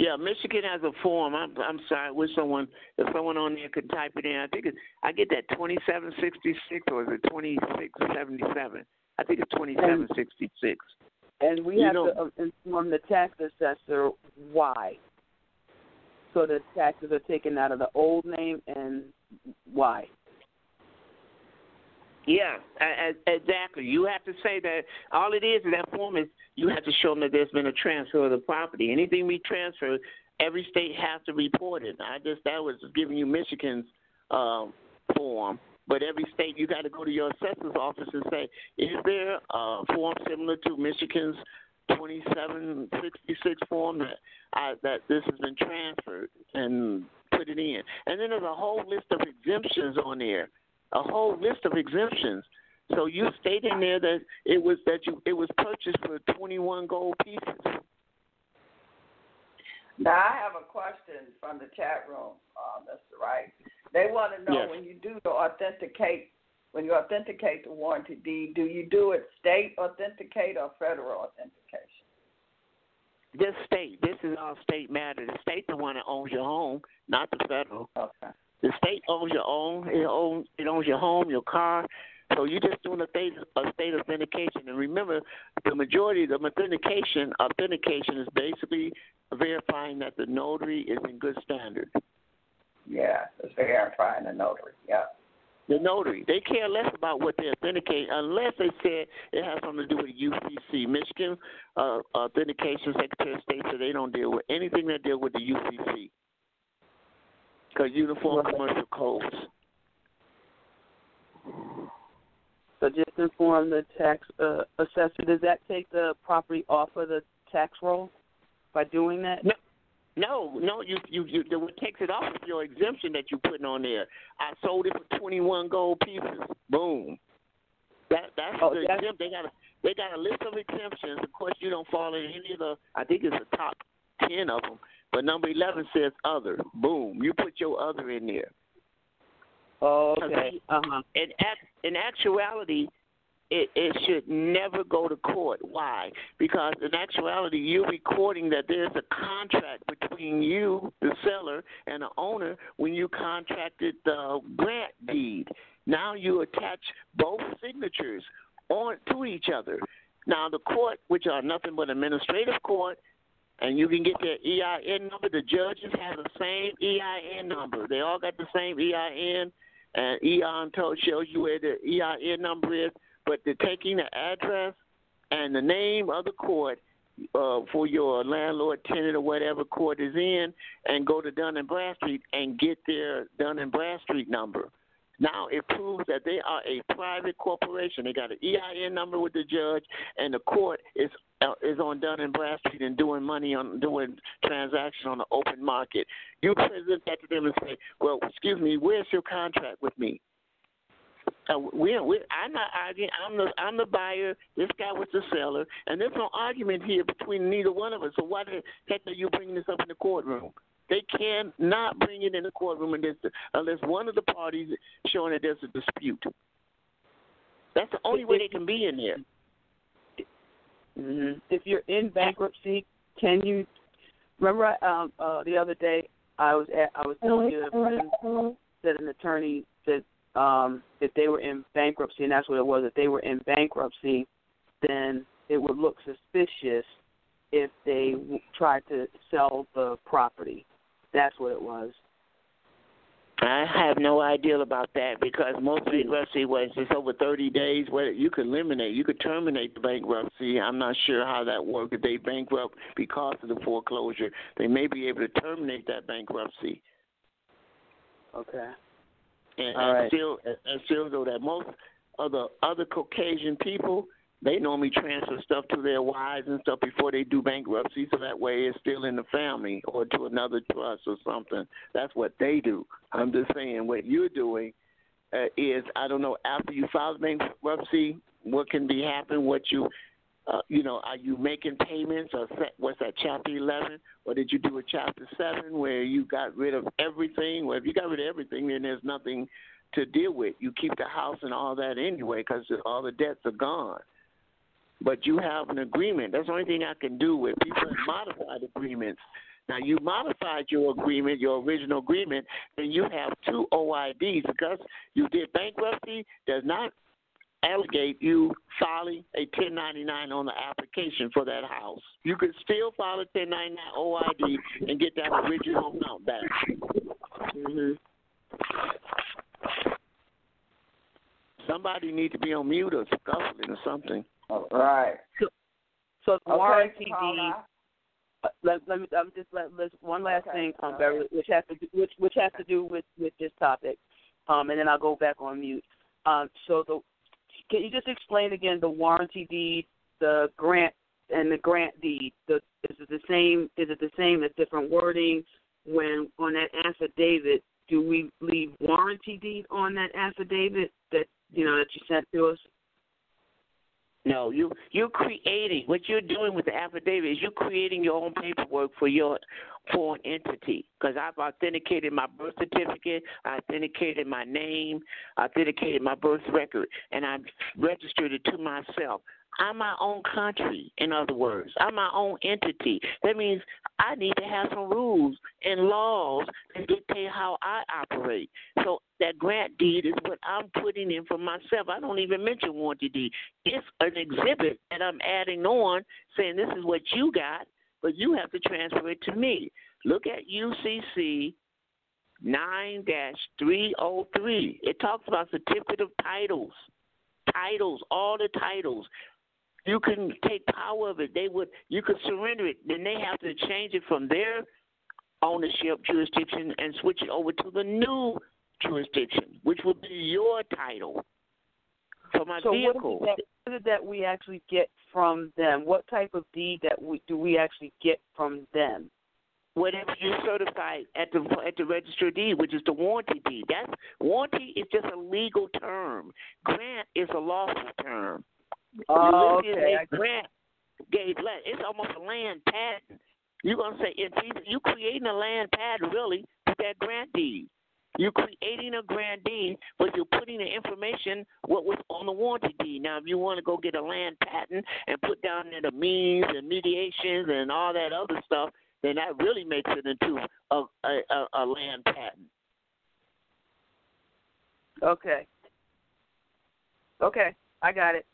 Yeah, Michigan has a form. I'm I'm sorry, with someone if someone on there could type it in. I think it's I get that twenty seven sixty six or is it twenty six seventy seven? I think it's twenty seven sixty six. And we You have know- to uh, inform the tax assessor why. So the taxes are taken out of the old name and why. Yeah, exactly. You have to say that all it is in that form is you have to show them that there's been a transfer of the property. Anything we transfer, every state has to report it. I just that was giving you Michigan's um, form, but every state you got to go to your assessor's office and say, is there a form similar to Michigan's 2766 form that I, that this has been transferred and put it in, and then there's a whole list of exemptions on there a whole list of exemptions. So you state in there that it was that you it was purchased for twenty one gold pieces. Now I have a question from the chat room, uh, Mr. Wright. They want to know Yes. when you do the authenticate, when you authenticate the warranty deed, do you do it state authenticate or federal authentication? This state, this is all state matter. The state the one that owns your home, not the federal. Okay. The state owns your own. It owns it owns your home, your car. So you're just doing a state a state authentication. And remember, the majority of the authentication authentication is basically verifying that the notary is in good standard. Yeah, it's verifying the notary. Yeah. The notary. They care less about what they authenticate unless they said it has something to do with UCC. Michigan uh, Authentication Secretary of State said they don't deal with anything that deal with the UCC. Because Uniform Right. Commercial Codes. So just inform the tax uh, assessor. Does that take the property off of the tax roll by doing that? No. No, no, you you you the- what takes it off of your exemption that you're putting on there. I sold it for twenty one gold pieces. Boom. That that's Oh, the that's- exempt. They got a they got a list of exemptions. Of course, you don't fall in any of the. I think it's the top ten of them. But number eleven says other. Boom. You put your other in there. Oh, Okay. okay. Uh huh. In act, in actuality, it, it should never go to court. Why? Because in actuality, you're recording that there's a contract between you, the seller, and the owner when you contracted the grant deed. Now you attach both signatures on to each other. Now the court, which are nothing but administrative court, and you can get their EIN number. The judges have the same EIN number. They all got the same EIN, and EIN told shows you where the EIN number is. But they're taking the address and the name of the court uh, for your landlord, tenant, or whatever court is in, and go to Dun and Bradstreet and get their Dun and Bradstreet number. Now it proves that they are a private corporation. They got an EIN number with the judge, and the court is uh, is on Dun and Bradstreet and doing money on doing transaction on the open market. You present that to them and say, "Well, excuse me, where's your contract with me?" Uh, we, we, I'm not arguing. I'm the I'm the buyer. This guy was the seller, and there's no argument here between neither one of us. So why the heck are you bringing this up in the courtroom? They cannot bring it in the courtroom unless, unless one of the parties showing that there's a dispute. That's the only way they can be in there. Mm-hmm. If you're in bankruptcy, can you remember um, uh, the other day I was at, I was telling you that, that an attorney said um, if they were in bankruptcy, and that's what it was. If they were in bankruptcy, then it would look suspicious if they tried to sell the property. That's what it was. I have no idea about that because most bankruptcy was just over 30 days. Where you could eliminate, you could terminate the bankruptcy. I'm not sure how that works. If they bankrupt because of the foreclosure, they may be able to terminate that bankruptcy. Okay. And, All and right. still, and still though that most of the other Caucasian people, they normally transfer stuff to their wives and stuff before they do bankruptcy, so that way it's still in the family or to another trust or something. That's what they do. I'm just saying what you're doing uh, is I don't know after you file bankruptcy, what can be happen, what you. Uh, you know, are you making payments or set, what's that, Chapter 11? Or did you do a Chapter 7 where you got rid of everything? Well, if you got rid of everything, then there's nothing to deal with. You keep the house and all that anyway because all the debts are gone. But you have an agreement. That's the only thing I can do with people that modified agreements. Now you modified your agreement, your original agreement, and you have two OIDs because you did bankruptcy does not allegate you filing a 1099 on the application for that house. You could still file a 1099 OID and get that original amount back. Mhm. Somebody need to be on mute or scuffling or something. All right. So the Okay, warranty deed. Uh, Let, let me. I'm just let. Let's, one last Okay, thing, um, Beverly, right. which has to do, which which has to do with with this topic, um, and then I'll go back on mute. Um, so the can you just explain again the warranty deed, the grant, and the grant deed? The is it the same? Is it the same? It's different wording. When on that affidavit, do we leave warranty deed on that affidavit that you know that you sent to us? No, you you're creating what you're doing with the affidavit is you're creating your own paperwork for your for an entity. Because I've authenticated my birth certificate, I authenticated my name, I authenticated my birth record, and I've registered it to myself. I'm my own country, in other words. I'm my own entity. That means I need to have some rules and laws that dictate how I operate. So that grant deed is what I'm putting in for myself. I don't even mention warranty deed. It's an exhibit that I'm adding on saying this is what you got, but you have to transfer it to me. Look at UCC 9 303. It talks about certificate of titles. Titles, all the titles. You can take power of it. They would you could surrender it. Then they have to change it from their ownership jurisdiction and switch it over to the new jurisdiction, which would be your title for my so vehicle. What is, that, what is that we actually get from them? What type of deed that we do we actually get from them? Whatever you certify at the at the register deed, which is the warranty deed. That's warranty is just a legal term. Grant is a lawful term. Oh, okay. Grant gave land. It's almost a land patent. You're gonna say if you creating a land patent really with that grant deed. You're creating a grant deed, but you're putting the information what was on the warranty deed. Now, if you want to go get a land patent and put down there the means and mediations and all that other stuff, then that really makes it into a a, a, a land patent. Okay. Okay, I got it.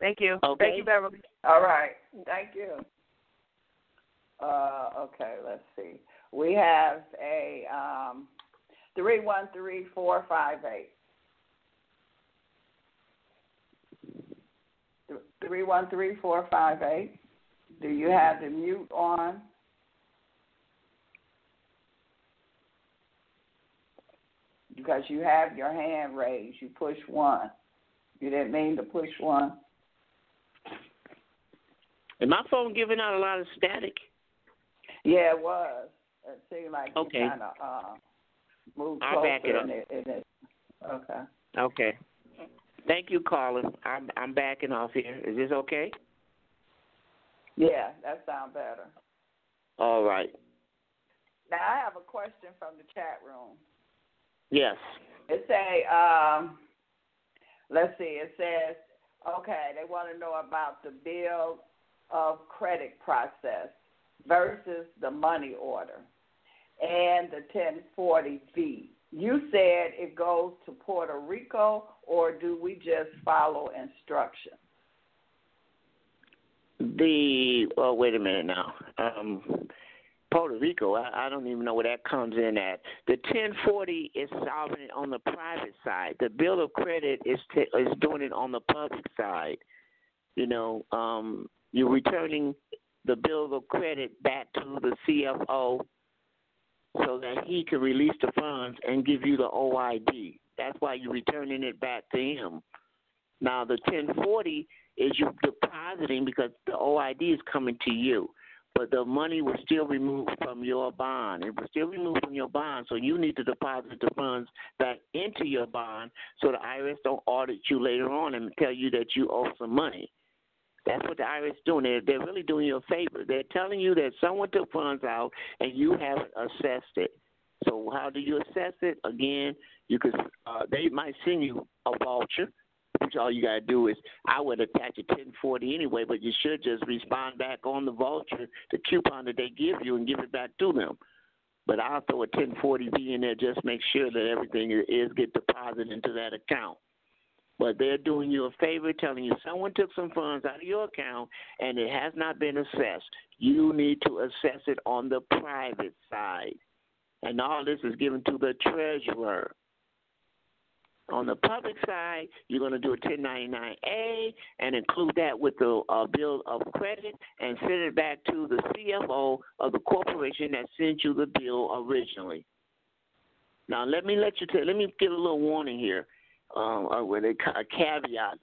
Thank you. Okay. Thank you, Beverly. All right. Thank you. Uh, okay, let's see. We have a um, three one three four five eight. Three one three four five eight. Do you have the mute on? Because you have your hand raised, you push one. You didn't mean to push one. And my phone giving out a lot of static. Yeah, it was. It seemed like Okay. kind of uh, moved I'll closer. back it up. and it, and it, okay. Okay. Thank you, calling. I'm I'm backing off here. Is this okay? Yeah, that sounds better. All right. Now I have a question from the chat room. Yes. It say, um, let's see. It says, okay, they want to know about the bill of credit process versus the money order and the 1040V. You said it goes to Puerto Rico, or do we just follow instructions? The oh, wait a minute now. Um, Puerto Rico, I, I don't even know where that comes in at. The 1040 is solving it on the private side. The bill of credit is t- is doing it on the public side. You know, um, you're returning the bill of credit back to the CFO so that he can release the funds and give you the OID. That's why you're returning it back to him. Now the 1040 is you depositing because the OID is coming to you, but the money was still removed from your bond. It was still removed from your bond, so you need to deposit the funds back into your bond so the IRS don't audit you later on and tell you that you owe some money. That's what the IRS is doing. They're, they're really doing you a favor. They're telling you that someone took funds out and you haven't assessed it. So how do you assess it? Again, you could uh, they might send you a voucher, which all you gotta do is I would attach a 1040 anyway, but you should just respond back on the voucher, the coupon that they give you, and give it back to them. But I'll throw a 1040V in there, just make sure that everything is get deposited into that account but they're doing you a favor telling you someone took some funds out of your account and it has not been assessed. You need to assess it on the private side. And all this is given to the treasurer. On the public side, you're going to do a 1099A and include that with the uh, bill of credit and send it back to the CFO of the corporation that sent you the bill originally. Now, let me let you tell. Let me give a little warning here uh, with a, a caveat.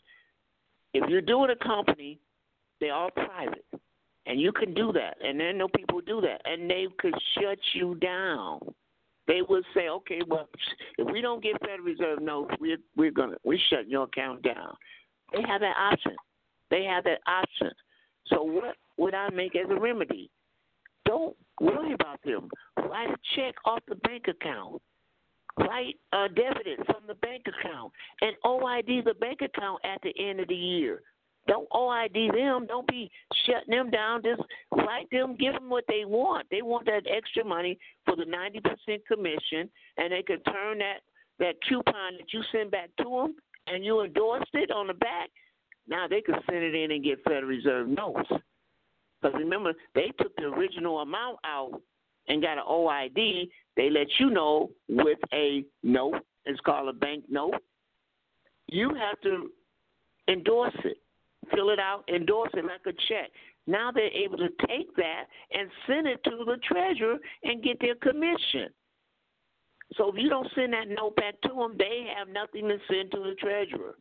If you're doing a company, they're all private, and you can do that. And there are no people who do that, and they could shut you down. They would say, okay, well, if we don't get Federal Reserve notes, we're we're gonna we shut your account down. They have that option. They have that option. So what would I make as a remedy? Don't worry about them. Write a check off the bank account right? Uh, debited from the bank account and OID the bank account at the end of the year. Don't OID them. Don't be shutting them down. Just write them, give them what they want. They want that extra money for the ninety percent commission, and they can turn that that coupon that you send back to them, and you endorsed it on the back. Now they can send it in and get Federal Reserve notes. Because remember, they took the original amount out and got an OID, they let you know with a note. It's called a bank note. You have to endorse it, fill it out, endorse it like a check. Now they're able to take that and send it to the treasurer and get their commission. So if you don't send that note back to them, they have nothing to send to the treasurer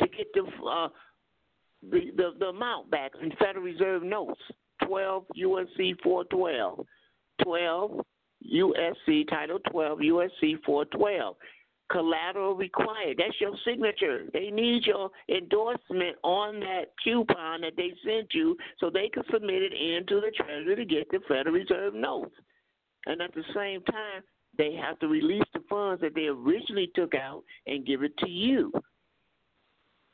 to get the uh, the, the the amount back in Federal Reserve notes, twelve USC four twelve. 12 USC Title 12 USC 412. Collateral required. That's your signature. They need your endorsement on that coupon that they sent you so they can submit it into the Treasury to get the Federal Reserve notes. And at the same time, they have to release the funds that they originally took out and give it to you.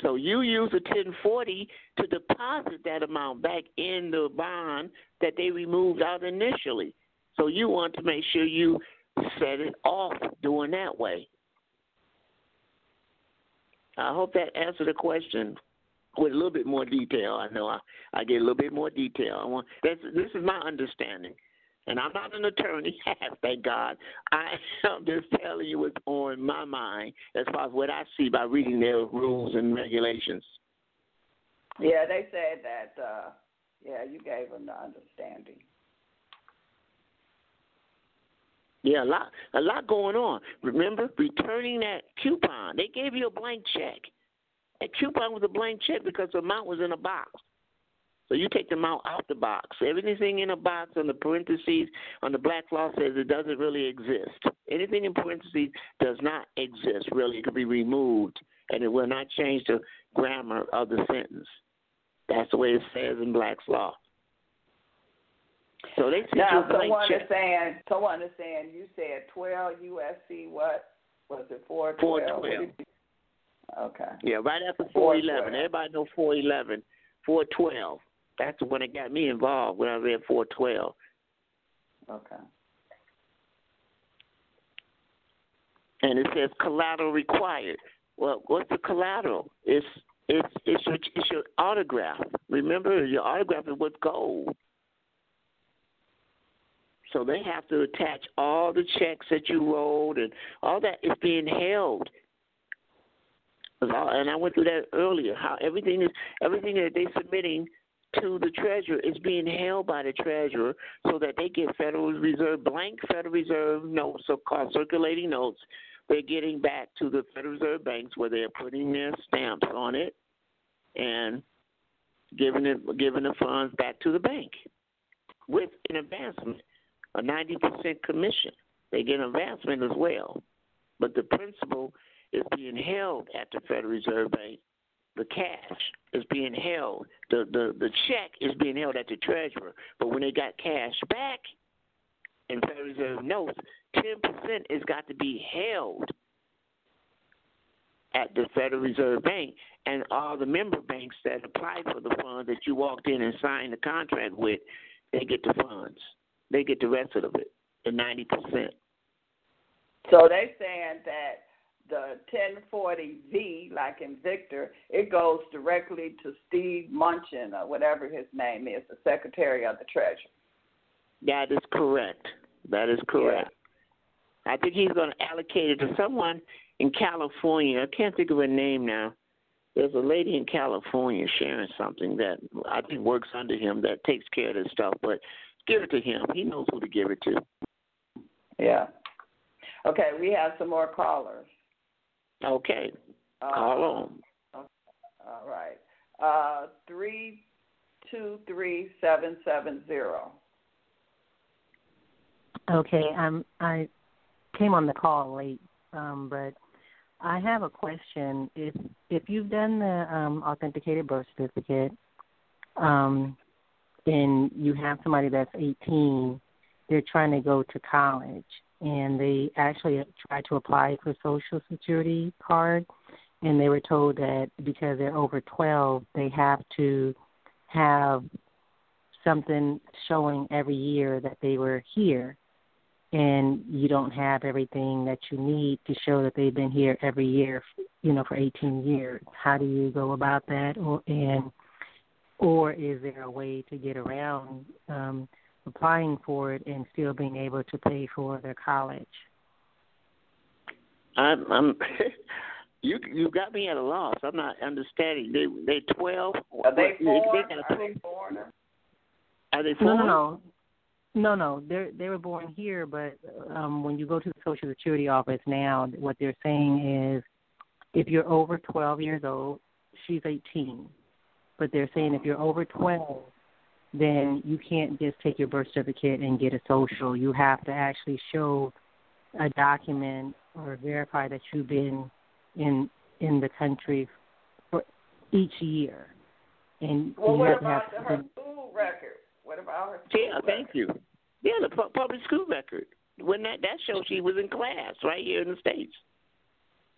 So you use the 1040 to deposit that amount back in the bond that they removed out initially. So you want to make sure you set it off doing that way. I hope that answered the question with a little bit more detail. I know I, I get a little bit more detail. I want that's, this is my understanding, and I'm not an attorney. Thank God. I am just telling you what's on my mind as far as what I see by reading their rules and regulations. Yeah, they said that. Uh, yeah, you gave them the understanding. Yeah, a lot, a lot going on. Remember, returning that coupon. They gave you a blank check. That coupon was a blank check because the amount was in a box. So you take the amount out the box. Everything in a box on the parentheses on the black law says it doesn't really exist. Anything in parentheses does not exist. Really, it could be removed, and it will not change the grammar of the sentence. That's the way it says in Black's law. So they now someone is saying someone is saying you said twelve USC what was it four twelve? Okay. Yeah, right after four eleven. Everybody know four eleven. Four twelve. That's the one that got me involved when I read 412. Okay. And it says collateral required. Well, what's the collateral? It's it's it's your it's your autograph. Remember, your autograph is what's gold. So they have to attach all the checks that you wrote and all that is being held. And I went through that earlier. How everything is everything that they're submitting to the treasurer is being held by the treasurer, so that they get Federal Reserve blank Federal Reserve notes, so-called circulating notes. They're getting back to the Federal Reserve banks where they're putting their stamps on it and giving it giving the funds back to the bank with an advancement a 90% commission. They get an advancement as well. But the principal is being held at the Federal Reserve Bank. The cash is being held. The, the, the check is being held at the treasurer. But when they got cash back in Federal Reserve notes, 10% has got to be held at the Federal Reserve Bank and all the member banks that applied for the funds that you walked in and signed the contract with, they get the funds they get the rest of it, the ninety percent. So they're saying that the 1040V, like in Victor, it goes directly to Steve Mnuchin or whatever his name is, the Secretary of the Treasury. That is correct. That is correct. Yeah. I think he's going to allocate it to someone in California. I can't think of her name now. There's a lady in California sharing something that I think works under him that takes care of this stuff. But Give it to him. He knows who to give it to. Yeah. Okay, we have some more callers. Okay. Uh, Call on. All right. Uh, three two three seven seven zero. Okay, um, I came on the call late, um, but I have a question. If if you've done the um, authenticated birth certificate, um, and you have somebody that's 18, they're trying to go to college, and they actually try to apply for Social Security card, and they were told that because they're over 12, they have to have something showing every year that they were here. And you don't have everything that you need to show that they've been here every year you know for 18 years. How do you go about that? Or and or is there a way to get around um, applying for it and still being able to pay for their college? I'm, I'm you you got me at a loss. I'm not understanding. They they twelve. Are they foreign? They, they Are they foreigner? Are they foreign? No, no, no, no. They they were born here, but um, when you go to the Social Security office now, what they're saying is, if you're over 12 years old, she's 18 but they're saying if you're over 12, then you can't just take your birth certificate and get a social. You have to actually show a document or verify that you've been in in the country for each year. And well, you what have about to have her school record? What about her? yeah, record? thank you. Yeah, the public school record. When that that shows she was in class right here in the states.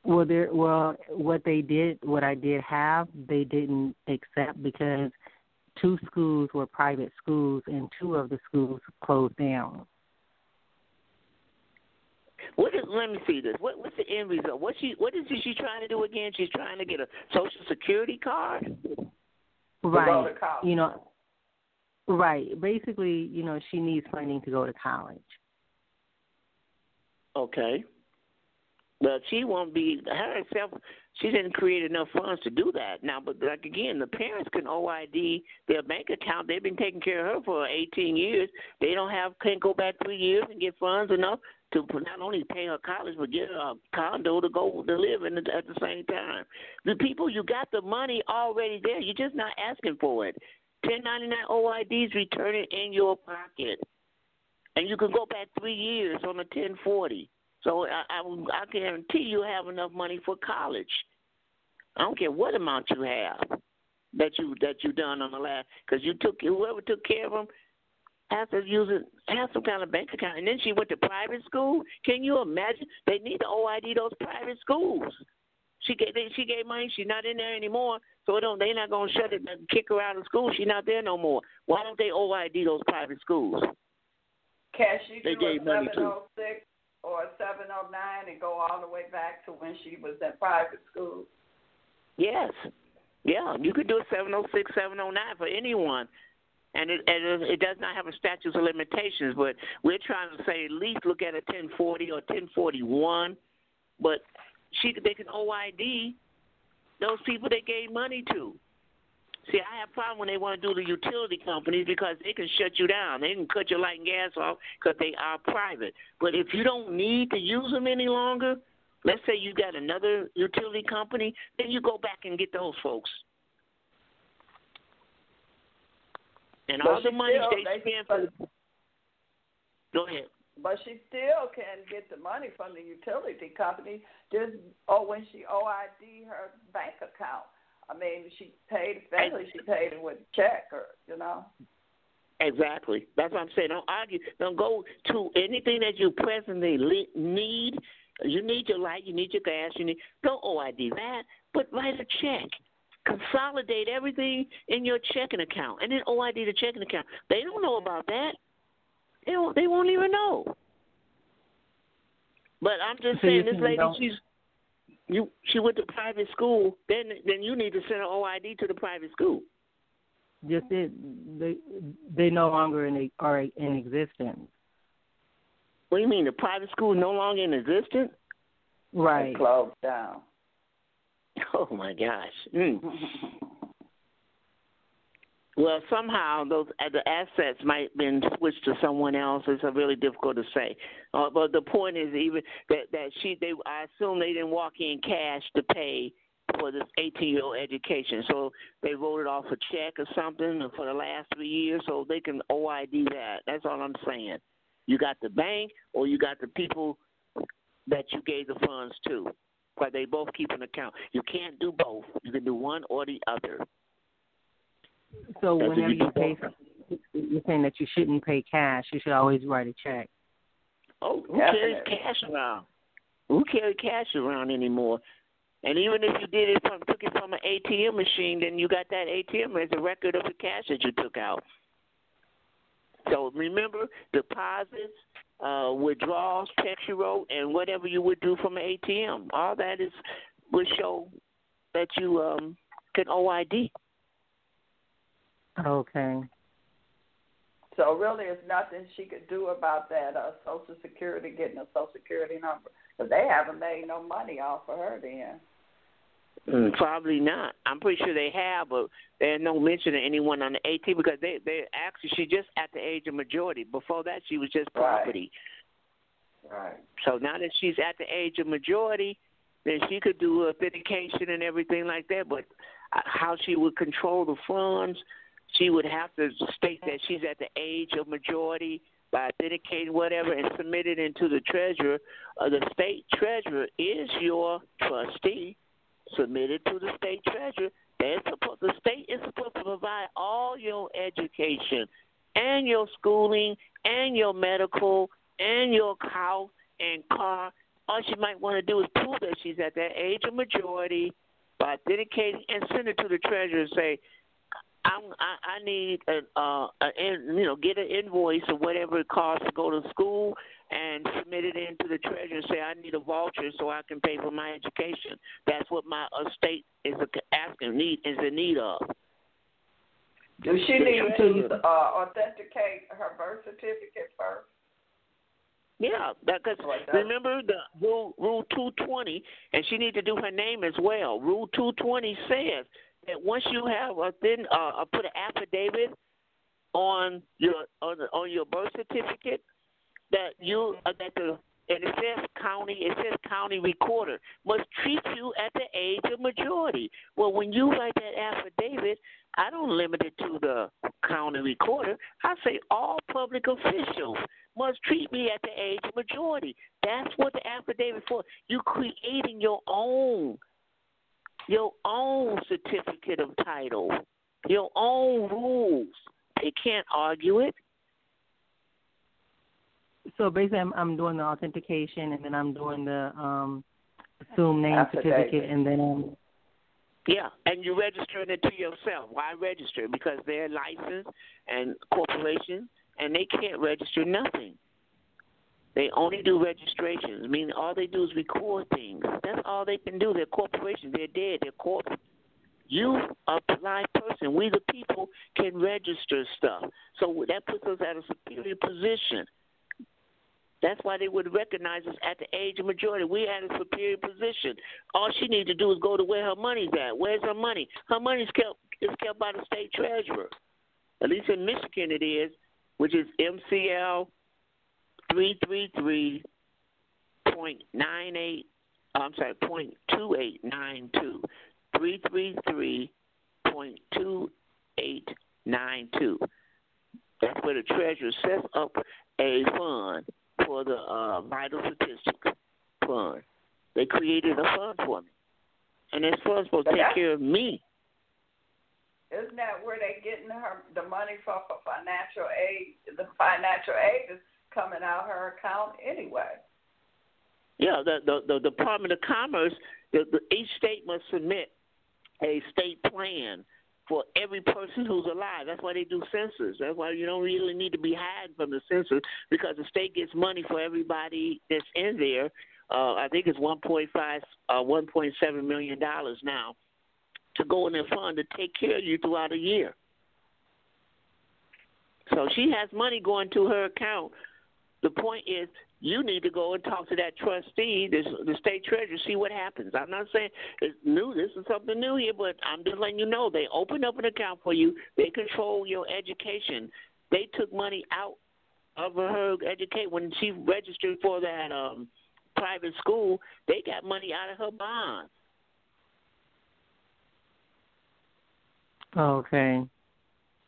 Well, there. Well, what they did, what I did have, they didn't accept because two schools were private schools and two of the schools closed down. What is? Let me see this. What, what's the end result? What she? What is she trying to do again? She's trying to get a social security card. Right. You know. Right. Basically, you know, she needs funding to go to college. Okay. But she won't be her herself. She didn't create enough funds to do that now. But like again, the parents can OID their bank account. They've been taking care of her for 18 years. They don't have can't go back three years and get funds enough to not only pay her college but get a condo to go to live in at the same time. The people you got the money already there. You're just not asking for it. 1099 OIDs returning in your pocket, and you can go back three years on a 1040. So I, I, I guarantee you have enough money for college. I don't care what amount you have that you that you done on the last because you took whoever took care of them has to use it have some kind of bank account and then she went to private school. Can you imagine? They need to OID those private schools. she gave they, she gave money. She's not in there anymore. So it don't they're not gonna shut it and kick her out of school. She's not there no more. Why don't they OID those private schools? Cash, she They gave money to. 706 or 709 and go all the way back to when she was in private school? Yes. Yeah, you could do a 706, 709 for anyone. And it, and it does not have a statute of limitations, but we're trying to say at least look at a 1040 or 1041. But she they can OID those people they gave money to. See, I have a problem when they want to do the utility companies because they can shut you down. They can cut your light and gas off because they are private. But if you don't need to use them any longer, let's say you got another utility company, then you go back and get those folks. And But all the money still- they they- spend for. Go ahead. But she still can get the money from the utility company just or when she OID her bank account. I mean, she paid, especially she paid it with a check or you know. Exactly. That's what I'm saying. Don't argue. Don't go to anything that you presently need. You need your light. You need your gas. You need. Don't OID that, but write a check. Consolidate everything in your checking account, and then OID the checking account. They don't know about that. They don't. They won't even know. But I'm just So saying, this lady, don't- she's you. She went to private school. Then, then you need to send her OID to the private school. Just it, they they no longer in are in existence. What do you mean? The private school is no longer in existence? Right. Closed down. Oh my gosh. Mm. Well, somehow those uh, the assets might have been switched to someone else. It's uh, really difficult to say. Uh, but the point is, even that that she they I assume they didn't walk in cash to pay for this 18 year old education. So they wrote it off a check or something for the last three years, so they can OID that. That's all I'm saying. You got the bank, or you got the people that you gave the funds to, but they both keep an account. You can't do both. You can do one or the other. So That's whenever you pay, you're saying that you shouldn't pay cash. You should always write a check. Oh, who carries cash around? Who carry cash around anymore? And even if you did it from took it from an ATM machine, then you got that ATM as a record of the cash that you took out. So remember deposits, uh, withdrawals, checks you wrote, and whatever you would do from an ATM. All that is would show that you um can OID. Okay. So really, there's nothing she could do about that uh, Social Security getting a Social Security number because they haven't made no money off of her then. Mm, probably not. I'm pretty sure they have, but there's no mention of anyone on the AT because they they actually she's just at the age of majority. Before that, she was just property. Right. So now that she's at the age of majority, then she could do authentication and everything like that. But uh, how she would control the funds, she would have to state that she's at the age of majority by authenticating whatever and submit it into the treasurer. Uh, the state treasurer is your trustee. Submit it to the state treasurer. They're supposed, the state is supposed to provide all your education and your schooling and your medical and your house and car. All she might want to do is prove that she's at that age of majority by dedicating and send it to the treasurer and say, I'm, I, I need a, uh, a, in- you know, get an invoice or whatever it costs to go to school and submit it into the treasurer and say I need a voucher so I can pay for my education. That's what my estate is asking need is in need of. Do she The need treasurer. to uh, authenticate her birth certificate first? Yeah, because remember the rule rule two twenty, and she need to do her name as well. Rule two twenty says that once you have a then uh, put an affidavit on your on, on your birth certificate that you uh, that the and it says county it says county recorder must treat you at the age of majority. Well, when you write that affidavit, I don't limit it to the county recorder. I say all public officials must treat me at the age of majority. That's what the affidavit for. You creating your own your own certificate of title, your own rules. They can't argue it. So basically, I'm, I'm doing the authentication, and then I'm doing the um assumed name Affidavit. certificate, and then um, Yeah, and you're registering it to yourself. Why register? Because they're licensed and corporation, and they can't register nothing. They only do registrations. I mean, all they do is record things. That's all they can do. They're corporations. They're dead. They're corporate. You, a live person, we the people can register stuff. So that puts us at a superior position. That's why they would recognize us at the age of majority. We at a superior position. All she needs to do is go to where her money's at. Where's her money? Her money's kept is kept by the state treasurer. At least in Michigan it is, which is MCL three three three point nine eight. I'm sorry, point two eight nine two. Three three three point two eight nine two. That's where the treasurer sets up a fund for the uh, vital statistics fund. They created a fund for me, and this fund's supposed to take care of me. Isn't that where they're getting her the money for, for financial aid? The financial aid is coming out her account anyway. Yeah, the the, the Department of Commerce, the, the, each state must submit a state plan for every person who's alive. That's why they do census. That's why you don't really need to be hiding from the census because the state gets money for everybody that's in there. Uh, I think it's 1.5, uh, 1.7 million dollars now to go in their fund to take care of you throughout a year. So she has money going to her account. The point is, you need to go and talk to that trustee, this, the state treasurer, see what happens. I'm not saying it's new. This is something new here, but I'm just letting you know they opened up an account for you. They control your education. They took money out of her educate when she registered for that um private school. They got money out of her bonds. okay,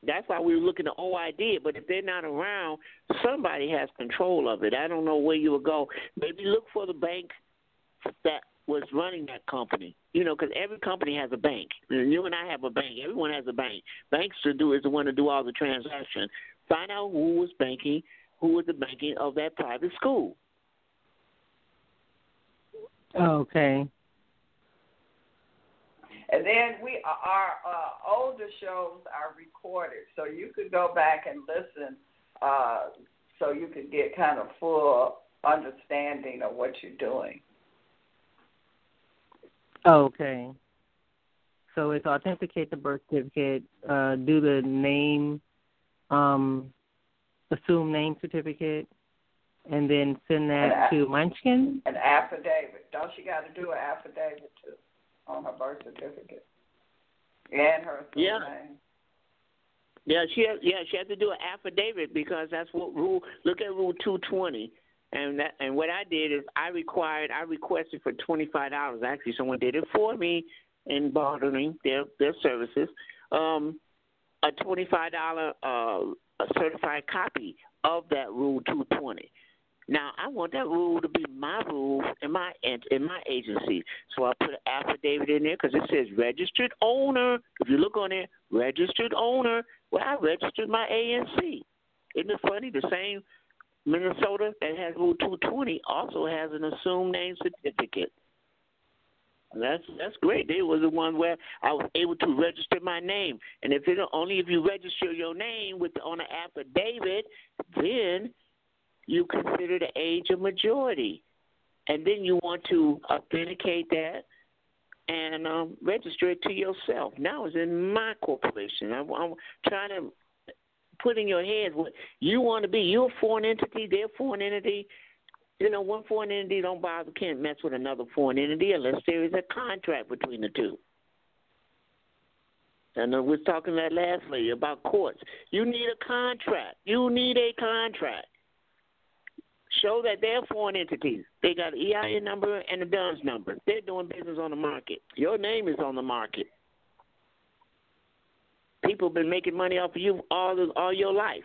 That's why we were looking at oh, OID, but if they're not around, somebody has control of it. I don't know where you would go. Maybe look for the bank that was running that company. You know, because every company has a bank. You and I have a bank. Everyone has a bank. Banks to do is the one to do all the transaction. Find out who was banking, who was the banking of that private school. okay, And then we our uh, older shows are recorded, so you could go back and listen, uh, so you could get kind of full understanding of what you're doing. okay. So it's authenticate the birth certificate, uh, do the name, um, assume name certificate, and then send that to Munchkin. An affidavit. Don't you got to do an affidavit too on her birth certificate and her Yeah. name? Yeah, she has, yeah she had to do an affidavit because that's what rule. Look at rule two twenty, and that and what I did is I required I requested for twenty five dollars. Actually, someone did it for me in bartering their their services. Um, a twenty five dollar uh, a certified copy of that rule two twenty. Now I want that rule to be my rule in my in my agency, so I put an affidavit in there because it says registered owner. If you look on it, registered owner. Well, I registered my ANC. Isn't it funny? The same Minnesota that has Rule 220 also has an assumed name certificate. That's that's great. They was the one where I was able to register my name, and if it only if you register your name with on an affidavit, then you consider the age of majority, and then you want to authenticate that and um, register it to yourself. Now it's in my corporation. I'm, I'm trying to put in your head what you want to be. You're a foreign entity. They're a foreign entity. You know, one foreign entity don't bother can't mess with another foreign entity unless there is a contract between the two. And we was talking that lastly about courts. You need a contract. You need a contract. Show that they're foreign entities. They got an EIN number and a DUNS number. They're doing business on the market. Your name is on the market. People have been making money off of you all all your life.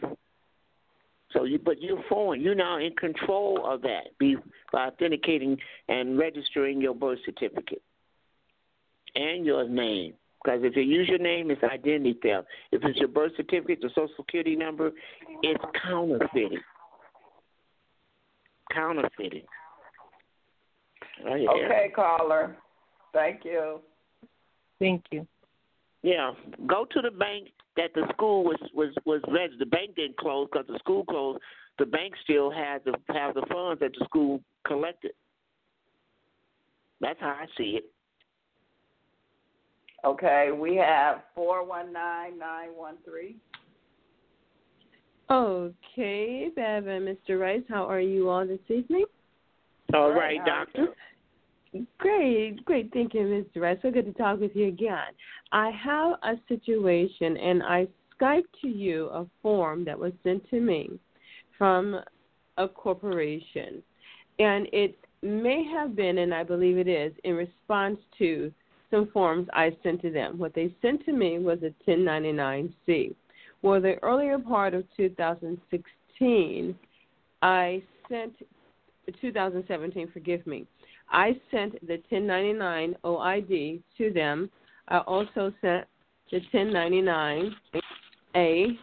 So you, but you're foreign. You're now in control of that be, by authenticating and registering your birth certificate and your name. Because if you use your name, it's identity theft. If it's your birth certificate, the social security number, it's counterfeiting. Counterfeiting. Oh, yeah. Okay, caller. Thank you. Thank you. Yeah, go to the bank that the school was was was registered. The bank didn't close because the school closed. The bank still had the have the funds that the school collected. That's how I see it. Okay, we have four one nine nine one three. Okay, Bev and Mr. Rice, how are you all this evening? All Right, right, how are doctor. Great, great. Thank you, Mr. Rice. So good to talk with you again. I have a situation, and I Skyped to you a form that was sent to me from a corporation. And it may have been, and I believe it is, in response to some forms I sent to them. What they sent to me was a 1099C. Well, the earlier part of 2016, I sent 2017, forgive me. I sent the 1099 OID to them. I also sent the 1099A,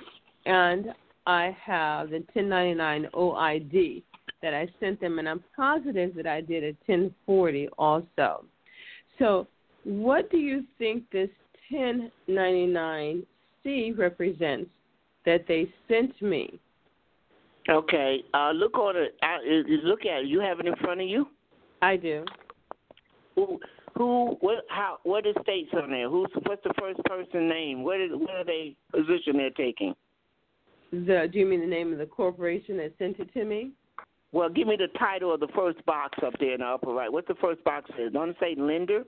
and I have the 1099 OID that I sent them, and I'm positive that I did a 1040 also. So, what do you think this 1099C represents that they sent me? Okay, uh, look on it. Uh, look at it. You have it in front of you. I do. Who, who, what, how, what is states on there? Who's what's the first person name? What is, what are they position they're taking? The do you mean the name of the corporation that sent it to me? Well, give me the title of the first box up there in the upper right. What's the first box say? Don't it say lender?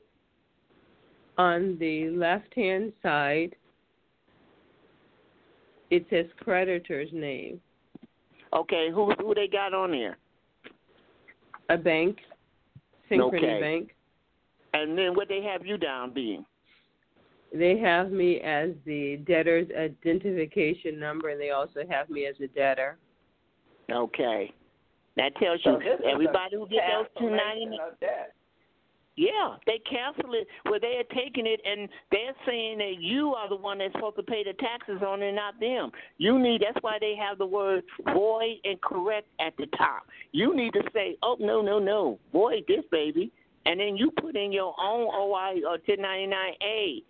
On the left hand side, it says creditor's name. Okay, who who they got on there? A bank, Synchrony Okay. Bank. And then what they have you down being? They have me as the debtor's identification number, and they also have me as a debtor. Okay. That tells you So everybody a who get those two ninety cancellation of debt. Yeah, they cancel it. Well, they are taking it and they're saying that you are the one that's supposed to pay the taxes on it, not them. You need. That's why they have the word void and correct at the top. You need to say, "Oh no, no, no, void this baby," and then you put in your own OI or 1099A.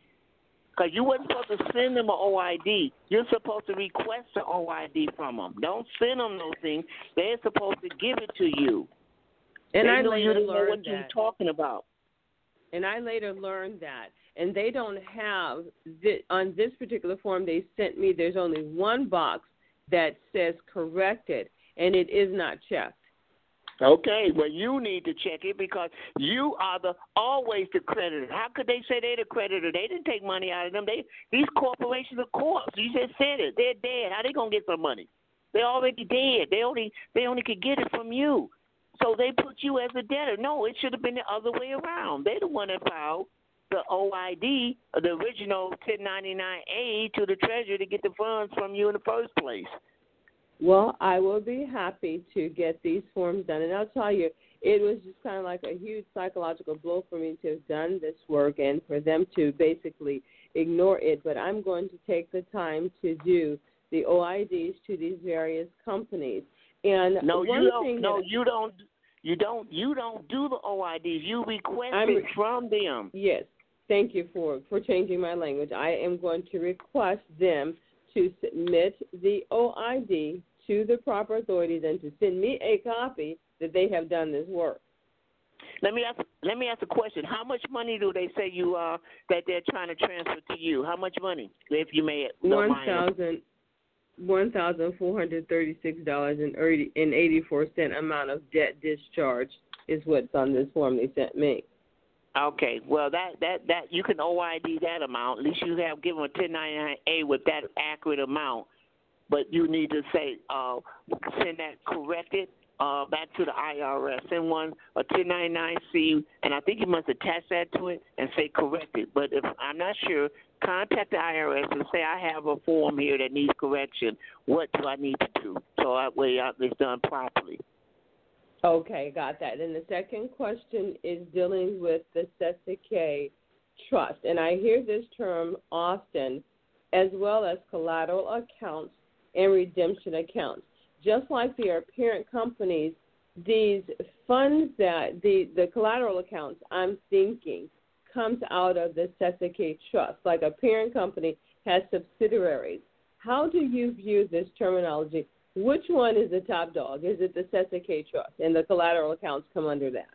Because you wasn't supposed to send them an OID. You're supposed to request an OID from them. Don't send them those things. They're supposed to give it to you. And they I know you didn't know what that. talking about. And I later learned that. And they don't have on this particular form they sent me. There's only one box that says corrected, and it is not checked. Okay, well you need to check it because you are the always the creditor. How could they say they're the creditor? They didn't take money out of them. They these corporations are corpse. You just said it. They're dead. How they gonna get some money? They're already dead. They only they only could get it from you. So they put you as a debtor. No, it should have been the other way around. They're the one that filed the OID, the original 1099A, to the Treasury to get the funds from you in the first place. Well, I will be happy to get these forms done. And I'll tell you, it was just kind of like a huge psychological blow for me to have done this work and for them to basically ignore it. But I'm going to take the time to do the OIDs to these various companies. And No, you don't. No, you don't. You don't. You don't do the OIDs. You request I'm- it from them. Yes, thank you for for changing my language. I am going to request them to submit the OID to the proper authorities and to send me a copy that they have done this work. Let me ask. Let me ask a question. How much money do they say you uh that they're trying to transfer to you? How much money, if you may? One thousand one thousand four hundred thirty six dollars and eighty four cent amount of debt discharge is what's on this form they sent me. Okay. Well, that that that you can OID that amount. At least you have given a 1099A with that accurate amount. But you need to say uh send that corrected uh back to the IRS. Send one a 1099C, and I think you must attach that to it and say corrected. But if I'm not sure, contact the IRS and say I have a form here that needs correction. What do I need to do so that way it's done properly? Okay, got that. And the second question is dealing with the Cestui Que trust. And I hear this term often, as well as collateral accounts and redemption accounts. Just like are parent companies these funds that the the collateral accounts I'm thinking comes out of the Cestui Que Trust, like a parent company has subsidiaries. How do you view this terminology? Which one is the top dog? Is it the Cestui Que Trust, and the collateral accounts come under that?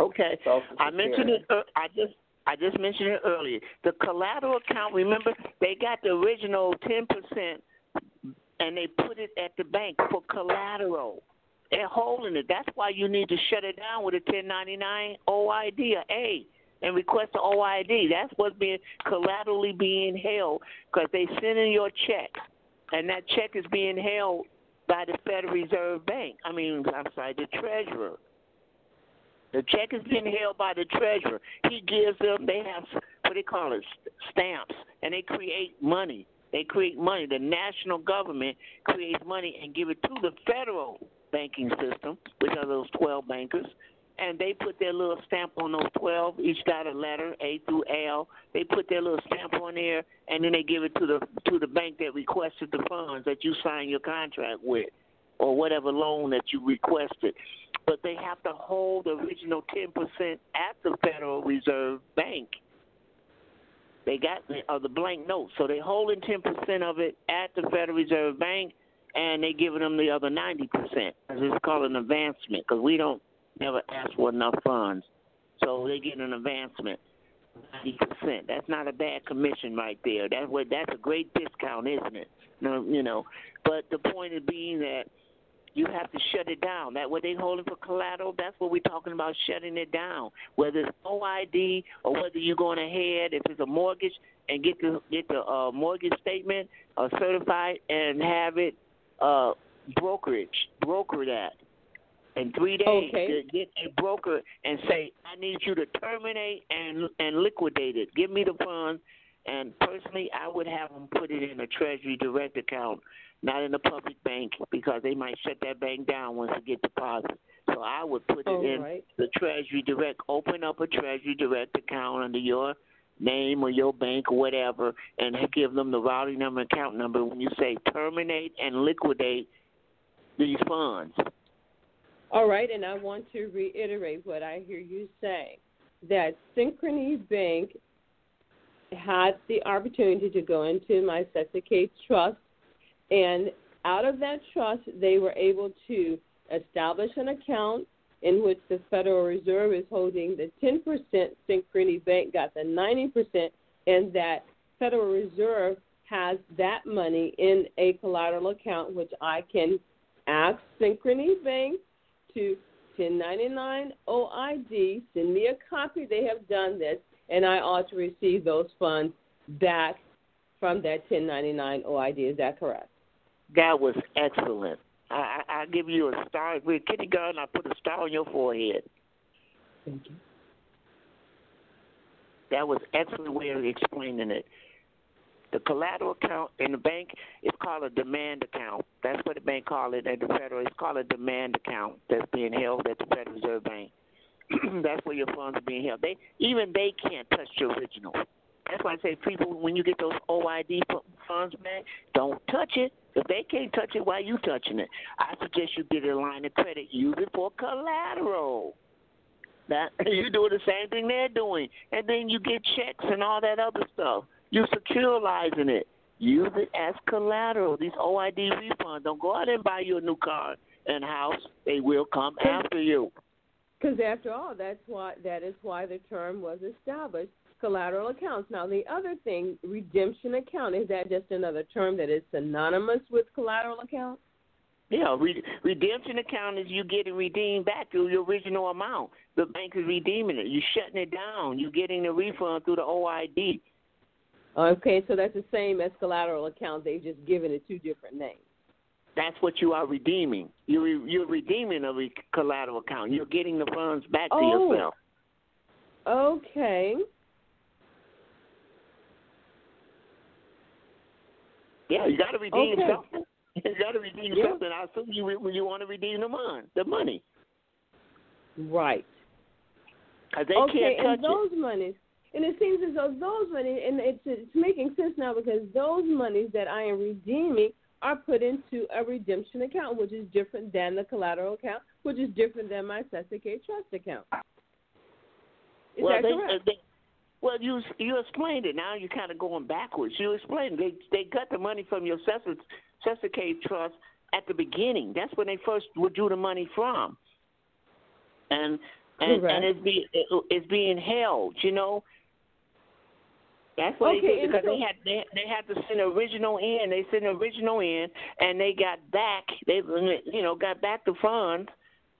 Okay, I mentioned it. Uh, I just I just mentioned it earlier. The collateral account. Remember, they got the original ten percent, and they put it at the bank for collateral. They're holding it. That's why you need to shut it down with a 1099 OID or A and request an OID. That's what's being collaterally being held because they send in your check, and that check is being held by the Federal Reserve Bank. I mean, I'm sorry, the Treasurer. The check is being held by the treasurer. He gives them, they have what they call it, stamps, and they create money. They create money. The national government creates money and give it to the federal banking system, which are those 12 bankers, and they put their little stamp on those 12. Each got a letter, A through L. They put their little stamp on there, and then they give it to the to the bank that requested the funds that you signed your contract with, or whatever loan that you requested but they have to hold the original 10% at the Federal Reserve Bank. They got the, uh, the blank note, so they holding 10% of it at the Federal Reserve Bank, and they giving them the other 90%. It's called an advancement because we don't never ask for enough funds, so they get an advancement. 90%. That's not a bad commission right there. That's what that's a great discount, isn't it? No, you know. But the point is being that you have to shut it down. That what they holding for collateral, that's what we're talking about shutting it down. Whether it's OID or whether you're going ahead, if it's a mortgage and get the get the uh, mortgage statement uh, certified and have it uh, brokerage broker that in three days okay. to get a broker and say I need you to terminate and and liquidate it. Give me the funds. And personally, I would have them put it in a Treasury Direct account not in a public bank because they might shut that bank down once it get deposits. So I would put it oh, in right. the Treasury Direct. Open up a Treasury Direct account under your name or your bank or whatever, and give them the routing number, and account number when you say terminate and liquidate these funds. All right, and I want to reiterate what I hear you say that Synchrony Bank had the opportunity to go into my Cestui Que Trust and out of that trust, they were able to establish an account in which the Federal Reserve is holding the 10%, Synchrony Bank got the 90%, and that Federal Reserve has that money in a collateral account, which I can ask Synchrony Bank to 1099 OID, send me a copy. They have done this, and I ought to receive those funds back from that 1099 OID. Is that correct? That was excellent. I, I, I give you a star. With kindergarten, I put a star on your forehead. Thank you. That was excellent way of explaining it. The collateral account in the bank is called a demand account. That's what the bank call it at the federal. It's called a demand account that's being held at the Federal Reserve Bank. that's where your funds are being held. They even they can't touch your original. That's why I say people when you get those OID funds back, don't touch it. If they can't touch it, why are you touching it? I suggest you get a line of credit. Use it for collateral. That you do the same thing they're doing, and then you get checks and all that other stuff. You're securitizing it. Use it as collateral. These OID refunds. Don't go out and buy you a new car and house. They will come after you. Because after all, that's why that is why the term was established collateral accounts. Now, the other thing, redemption account, is that just another term that is synonymous with collateral account? Yeah, re- redemption account is you getting redeemed back to your original amount. The bank is redeeming it. You're shutting it down. You're getting the refund through the OID. Okay, so that's the same as collateral account. They've just given it two different names. That's what you are redeeming. You're re- you're redeeming a re- collateral account. You're getting the funds back oh. to yourself. Okay. Yeah, you got to redeem okay. something. You got to redeem yeah. something. I assume you you want to redeem the money, the money. Right. Cause they okay, can't touch and those it. monies, and it seems as though those money, and it's it's making sense now because those monies that I am redeeming are put into a redemption account, which is different than the collateral account, which is different than my Cestui Que Trust account. Is well, that they, correct? They, well, you you explained it. Now you're kind of going backwards. You explained they they got the money from your Sessa Trust at the beginning. That's when they first withdrew the money from, and and and it's being it's being held. You know. That's what Okay, they did because they had they they had to send original in. They sent original in, and they got back. They you know got back the funds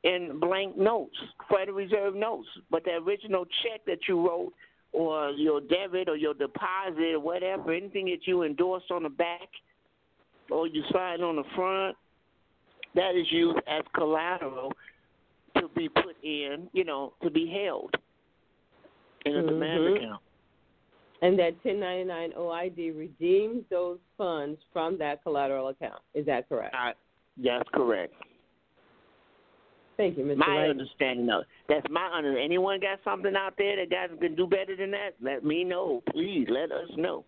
in blank notes, Federal Reserve notes. But the original check that you wrote, or your debit, or your deposit, or whatever, anything that you endorsed on the back, or you signed on the front, that is used as collateral to be put in, you know, to be held in a demand Mhm. account. And that 1099 OID redeems those funds from that collateral account. Is that correct? I, that's correct. Thank you, Mr. My Wright. understanding of. That's my under. Anyone got something out there that guys can do better than that? Let me know, please. Let us know.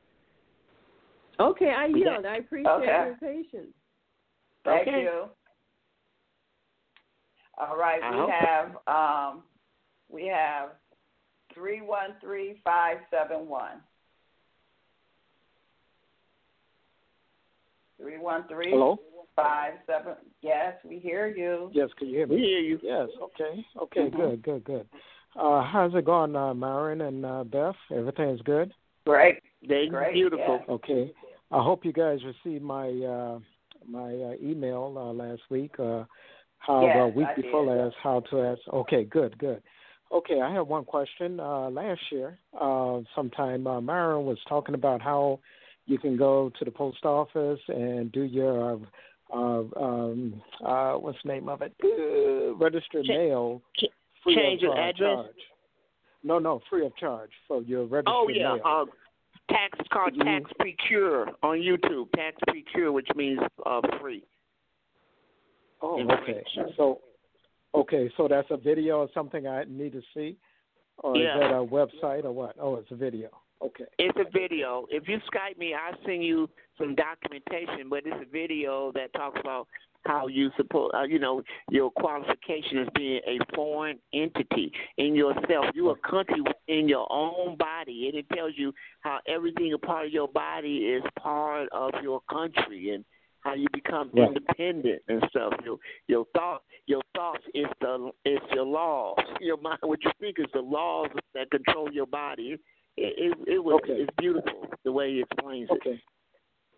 Okay, I We got- yield. I appreciate Okay. your patience. Thank Okay. you. All right, I we hope- have um, we have three one three five seven one. Three one three Hello? five seven. Yes, we hear you. Yes, can you hear me? We hear you. Yes, okay. Okay, Mhm. good, good, good. Uh, how's it going, uh, Myron and uh, Beth? Everything's good? Great. They Great, beautiful. yeah. Okay. I hope you guys received my uh, my uh, email uh, last week. Uh, how Yes, uh, week I before did. last, how to ask. Okay, good, good. Okay, I have one question. Uh, last year, uh, sometime uh, Myron was talking about how you can go to the post office and do your uh, um, uh, what's the name of it? Uh, registered Cha- mail. free change of, address? Charge. No, no, free of charge for your registered Oh yeah, mail. uh, tax it's called Mhm. tax precure on YouTube. Tax precure, which means uh, free. Oh, okay. So, okay, so that's a video or something I need to see, or Yeah. is that a website or what? Oh, it's a video. Okay. It's a video. If you Skype me, I'll send you some documentation. But it's a video that talks about how you support, uh, you know, your qualification as being a foreign entity in yourself. You're a country in your own body, and it tells you how everything a part of your body is part of your country and how you become Right. independent and stuff. Your your thought your thoughts is the is your laws. Your mind what you think is the laws that control your body. It it, it was Okay. it's beautiful the way he explains it. Okay.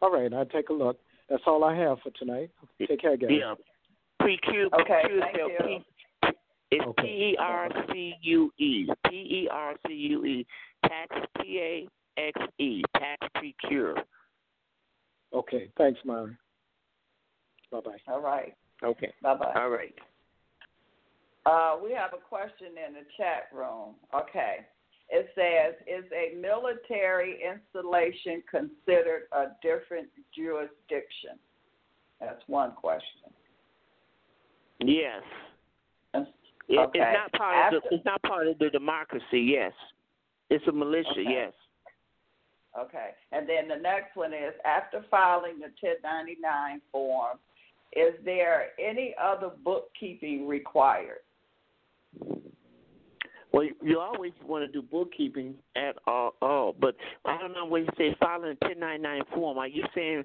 All right, I'll take a look. That's all I have for tonight. Take care, guys. Yeah. Pre-Q, Okay, Q thank you. P- It's Okay. P E R C U E. P E R C U E. Tax P A X E. Tax Precure. Okay, thanks, Myron. Bye bye. All right. Okay. Bye bye. All right. Uh, we have a question in the chat room. Okay. It says, is a military installation considered a different jurisdiction? That's one question. Yes. And- It, Okay. It's not part of the it's not part of the democracy, yes. It's a militia, Okay. yes. Okay. And then the next one is after filing the 1099 form, is there any other bookkeeping required? Well, you- always want to do bookkeeping at all, all, but I don't know when you say filing a 1099 form. Are you saying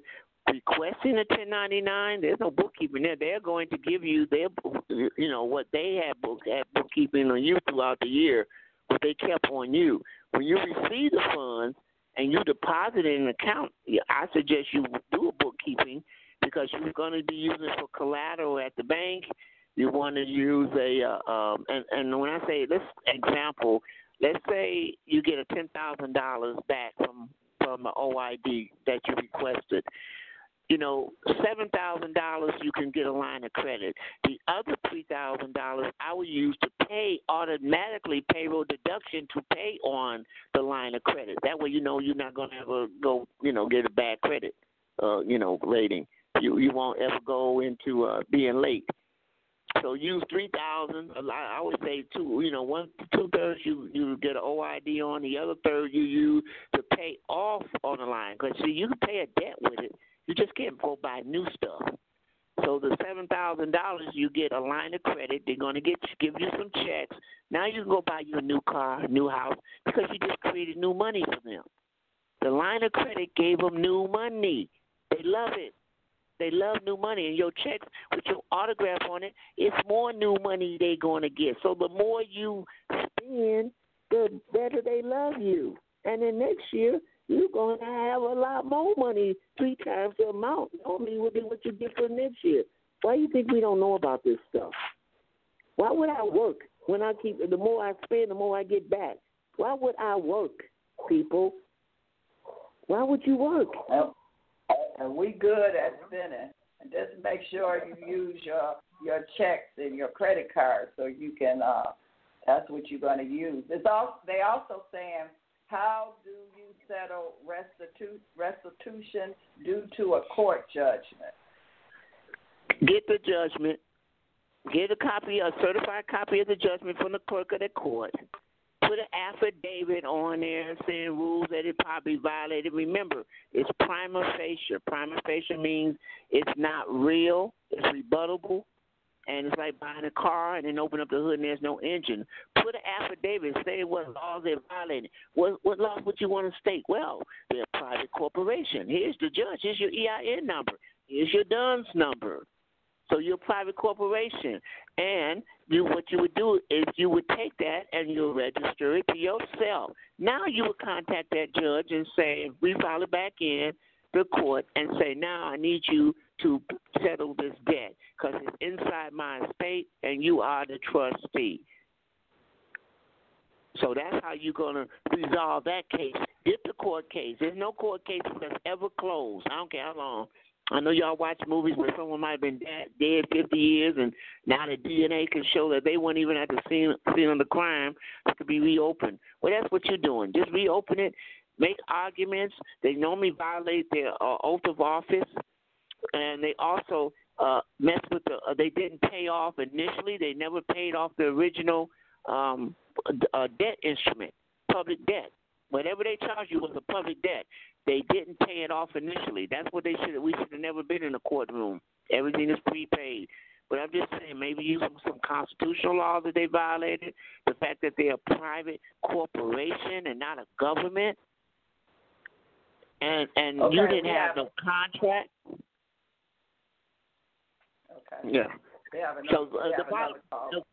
requesting a 1099? There's no bookkeeping there. They're going to give you their, you know, what they have book had bookkeeping on you throughout the year, what they kept on you. When you receive the funds and you deposit it in an account, I suggest you do a bookkeeping because you're going to be using it for collateral at the bank you want to use a uh, um and and when I say this example, let's say you get a ten thousand dollars back from from an OID that you requested. You know, seven thousand dollars you can get a line of credit. The other three thousand dollars I will use to pay automatically payroll deduction to pay on the line of credit. That way you know you're not gonna ever go, you know, get a bad credit uh, you know, rating. You you won't ever go into uh being late. So use three thousand. I would say two. You know, one two thirds you you get an OID on. The other third you use to pay off on the line. Because see, you can pay a debt with it. You just can't go buy new stuff. So the seven thousand dollars you get a line of credit. They're gonna get give you some checks. Now you can go buy you a new car, new house because you just created new money for them. The line of credit gave them new money. They love it. They love new money, and your checks with your autograph on it, it's more new money they're gonna get. So the more you spend, the better they love you. And then next year, you're going to have a lot more money, three times the amount normally would be what you get for next year. Why do you think we don't know about this stuff? Why would I work when I keep the more I spend, the more I get back? Why would I work, people? Why would you work? And we good at spending. And just make sure you use your your checks and your credit card so you can. uh That's what you're going to use. It's also they also saying how do you settle restitu- restitution due to a court judgment? Get the judgment. Get a copy, a certified copy of the judgment from the clerk of the court. Put an affidavit on there saying rules that it probably violated. Remember, it's prima facie. Prima facie means it's not real, it's rebuttable, and it's like buying a car and then open up the hood and there's no engine. Put an affidavit saying what laws they're violating. What what laws would you want to state? Well, they're a private corporation. Here's the judge. Here's your EIN number. Here's your DUNS number. So you're a private corporation, and you what you would do is you would take that and you register it to yourself. Now you would contact that judge and say, we file it back in the court and say, now I need you to settle this debt because it's inside my estate and you are the trustee. So that's how you're going to resolve that case. Get the court case. There's no court case that's ever closed. I don't care how long. I know y'all watch movies where someone might have been dead, dead 50 years, and now the DNA can show that they weren't even at the scene, scene of the crime. It could be reopened. Well, that's what you're doing. Just reopen it, make arguments. They normally violate their uh, oath of office, and they also uh, mess with the. Uh, they didn't pay off initially. They never paid off the original um, uh, debt instrument, public debt. Whatever they charged you was a public debt. They didn't pay it off initially. That's what they should. We should have never been in a courtroom. Everything is prepaid. But I'm just saying, maybe using some constitutional laws that they violated, the fact that they're a private corporation and not a government, and and okay, you didn't have, have no contract. Okay. Yeah. We have another, So uh, the bottom, another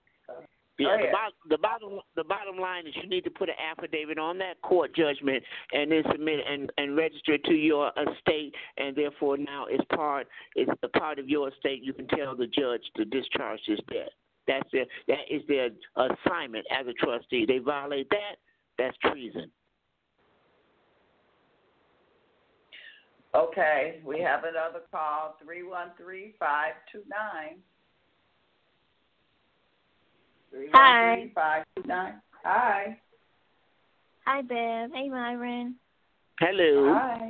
Oh, the, yeah, the, ahead. bottom, the bottom, the bottom line is you need to put an affidavit on that court judgment and then submit it and and register it to your estate, and therefore now it's part it's a part of your estate. You can tell the judge to discharge this debt. That's their that is their assignment as a trustee. They violate that, that's treason. Okay, we have another call, three one three five two nine. Three one three five two nine. Hi. Hi, Bev. Hey, Myron. Hello. Hi.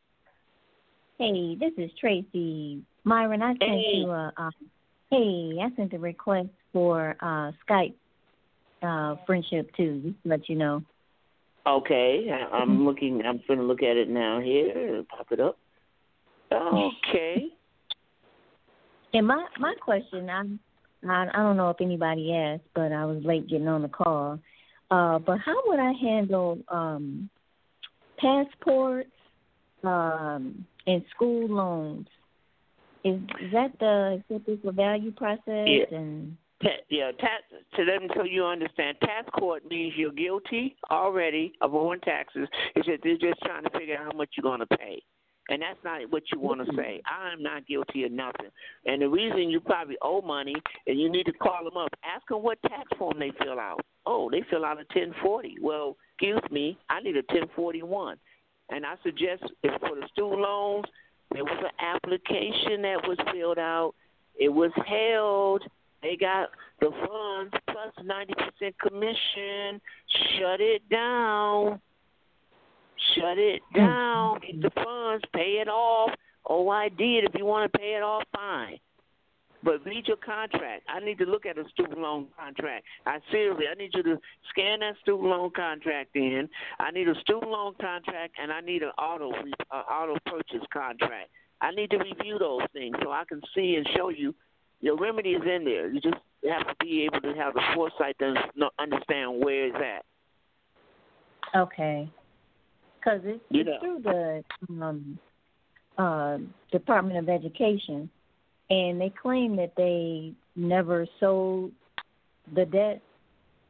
Hey, this is Tracy. Myron, I sent Hey. you a. Uh, hey, I sent a request for uh Skype uh friendship too. Just to let you know. Okay, I, I'm looking. I'm going to look at it now. Here, pop it up. Okay. And my my question, I'm I I don't know if anybody asked, but I was late getting on the call. Uh, but how would I handle um passports um and school loans? Is is that the acceptance of value process Yeah. and Ta- yeah, tax to let them so you understand. Tax court means you're guilty already of owing taxes. It's just they're just trying to figure out how much you're going to pay, and that's not what you want to say. I'm not guilty of nothing. And the reason you probably owe money, and you need to call them up, ask them what tax form they fill out. Oh, they fill out a 1040. Well, excuse me, I need a 1041. And I suggest if for the student loans, there was an application that was filled out. It was held. They got the funds plus 90% commission. Shut it down. Shut it down. Get the funds. Pay it off. Oh, I did. If you want to pay it off, fine. But read your contract. I need to look at a student loan contract. I seriously, I need you to scan that student loan contract in. I need a student loan contract, and I need an auto uh, auto purchase contract. I need to review those things so I can see and show you your remedy is in there. You just have to be able to have the foresight to understand where it's at. Okay. Because it's, You it's through the um, uh, Department of Education, and they claim that they never sold the debt.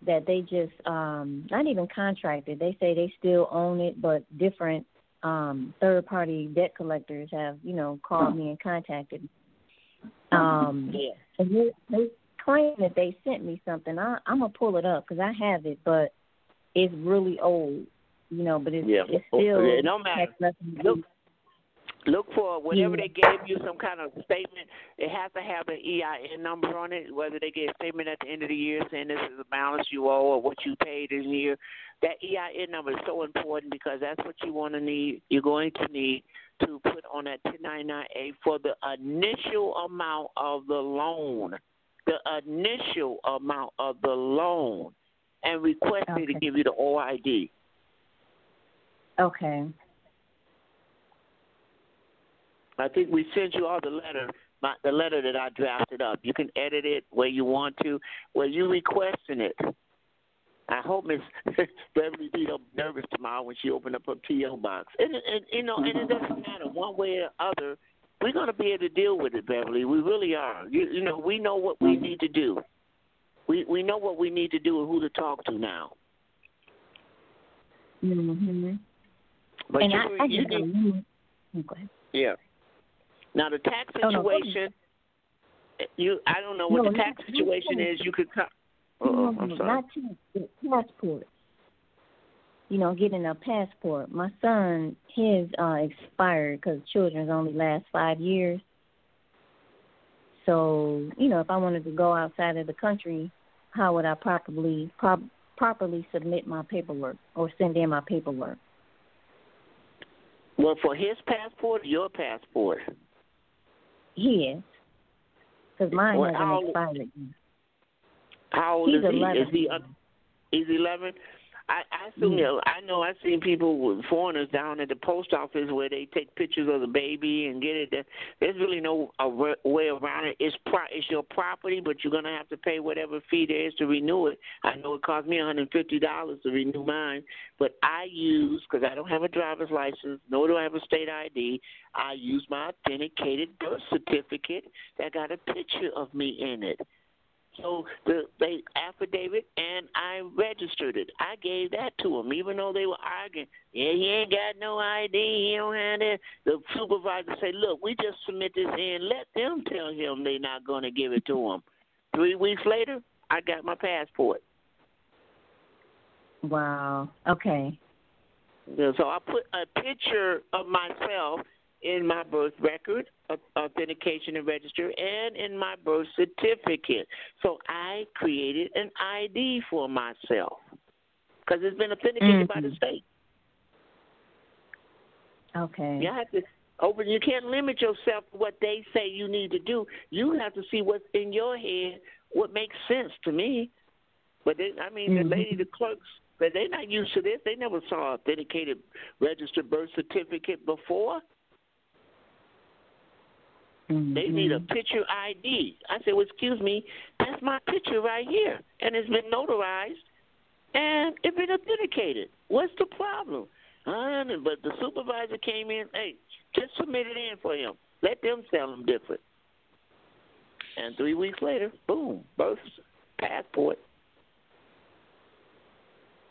That they just um, not even contracted. They say they still own it, but different um, third-party debt collectors have, you know, called me and contacted. me. Um, Yeah. and they, they claim that they sent me something. I, I'm gonna pull it up because I have it, but it's really old, you know. But it's Yeah. it's Oh, still it don't matter. has nothing to Look, Look for whenever Yeah. they gave you some kind of statement, it has to have an EIN number on it. Whether they get a statement at the end of the year saying this is the balance you owe or what you paid in year, that EIN number is so important because that's what you want to need. You're going to need to put on that 1099A for the initial amount of the loan, the initial amount of the loan, and request me to give you the OID. Okay. I think we sent you all the letter, my, the letter that I drafted up. You can edit it where you want to, where you requesting it. I hope Miss Beverly be nervous tomorrow when she open up her PO box. And, and you know, and it doesn't matter one way or other. We're going to be able to deal with it, Beverly. We really are. You, you know, we know what we need to do. We we know what we need to do and who to talk to now. Mhm. But and you, I, I you need, oh. Yeah. Now the tax Oh, no, situation, you I don't know what No, the tax not- situation not- is. You could come. Oh, No, I'm sorry. Not passport. You know, getting a passport. My son, his uh, expired because children's only last five years. So, you know, if I wanted to go outside of the country, how would I properly prop, properly submit my paperwork or send in my paperwork? Well, for his passport, or your passport. His, because mine well, hasn't expired. yet. How old He's is he? 11. Is he? He's eleven. I, I assume. you know, I know. I've seen people with foreigners down at the post office where they take pictures of the baby and get it. There- There's really no way around it. It's pro- it's your property, but you're gonna have to pay whatever fee there is to renew it. I know it cost me 150 dollars to renew mine, but I use because I don't have a driver's license, nor do I have a state ID. I use my authenticated birth certificate that got a picture of me in it. So the they affidavit and I registered it. I gave that to him, even though they were arguing. Yeah, he ain't got no ID. He don't have that. The supervisor said, "Look, we just submit this in. Let them tell him they're not going to give it to him." Three weeks later, I got my passport. Wow. Okay. Yeah, So I put a picture of myself in my birth record, authentication and register, and in my birth certificate. So I created an ID for myself because it's been authenticated by the Mhm. state. Okay. You have to open. You can't limit yourself to what they say you need to do. You have to see what's in your head, what makes sense to me. But they, I mean, the Mhm. lady, the clerks, but they're not used to this. They never saw authenticated registered birth certificate before. They need a picture ID. I said, well, excuse me, that's my picture right here, and it's been notarized, and it's been authenticated. What's the problem? Uh, but the supervisor came in, hey, just submit it in for him. Let them tell him different. And three weeks later, boom, birth passport.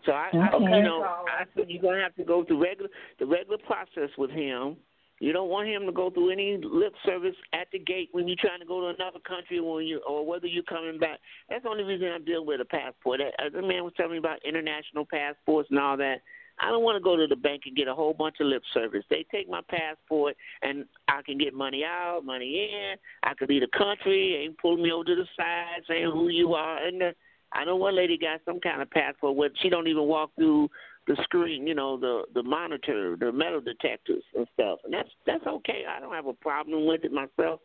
So I, I you know, I said you're gonna have to go through regular the regular process with him. You don't want him to go through any lip service at the gate when you're trying to go to another country or when you or whether you're coming back. That's the only reason I'm dealing with a passport. As the man was telling me about international passports and all that. I don't want to go to the bank and get a whole bunch of lip service. They take my passport and I can get money out, money in. I could leave the country. They pull me over to the side saying who you are. And the, I know one lady got some kind of passport where she don't even walk through the screen, you know, the the monitor, the metal detectors and stuff. And that's that's okay. I don't have a problem with it myself.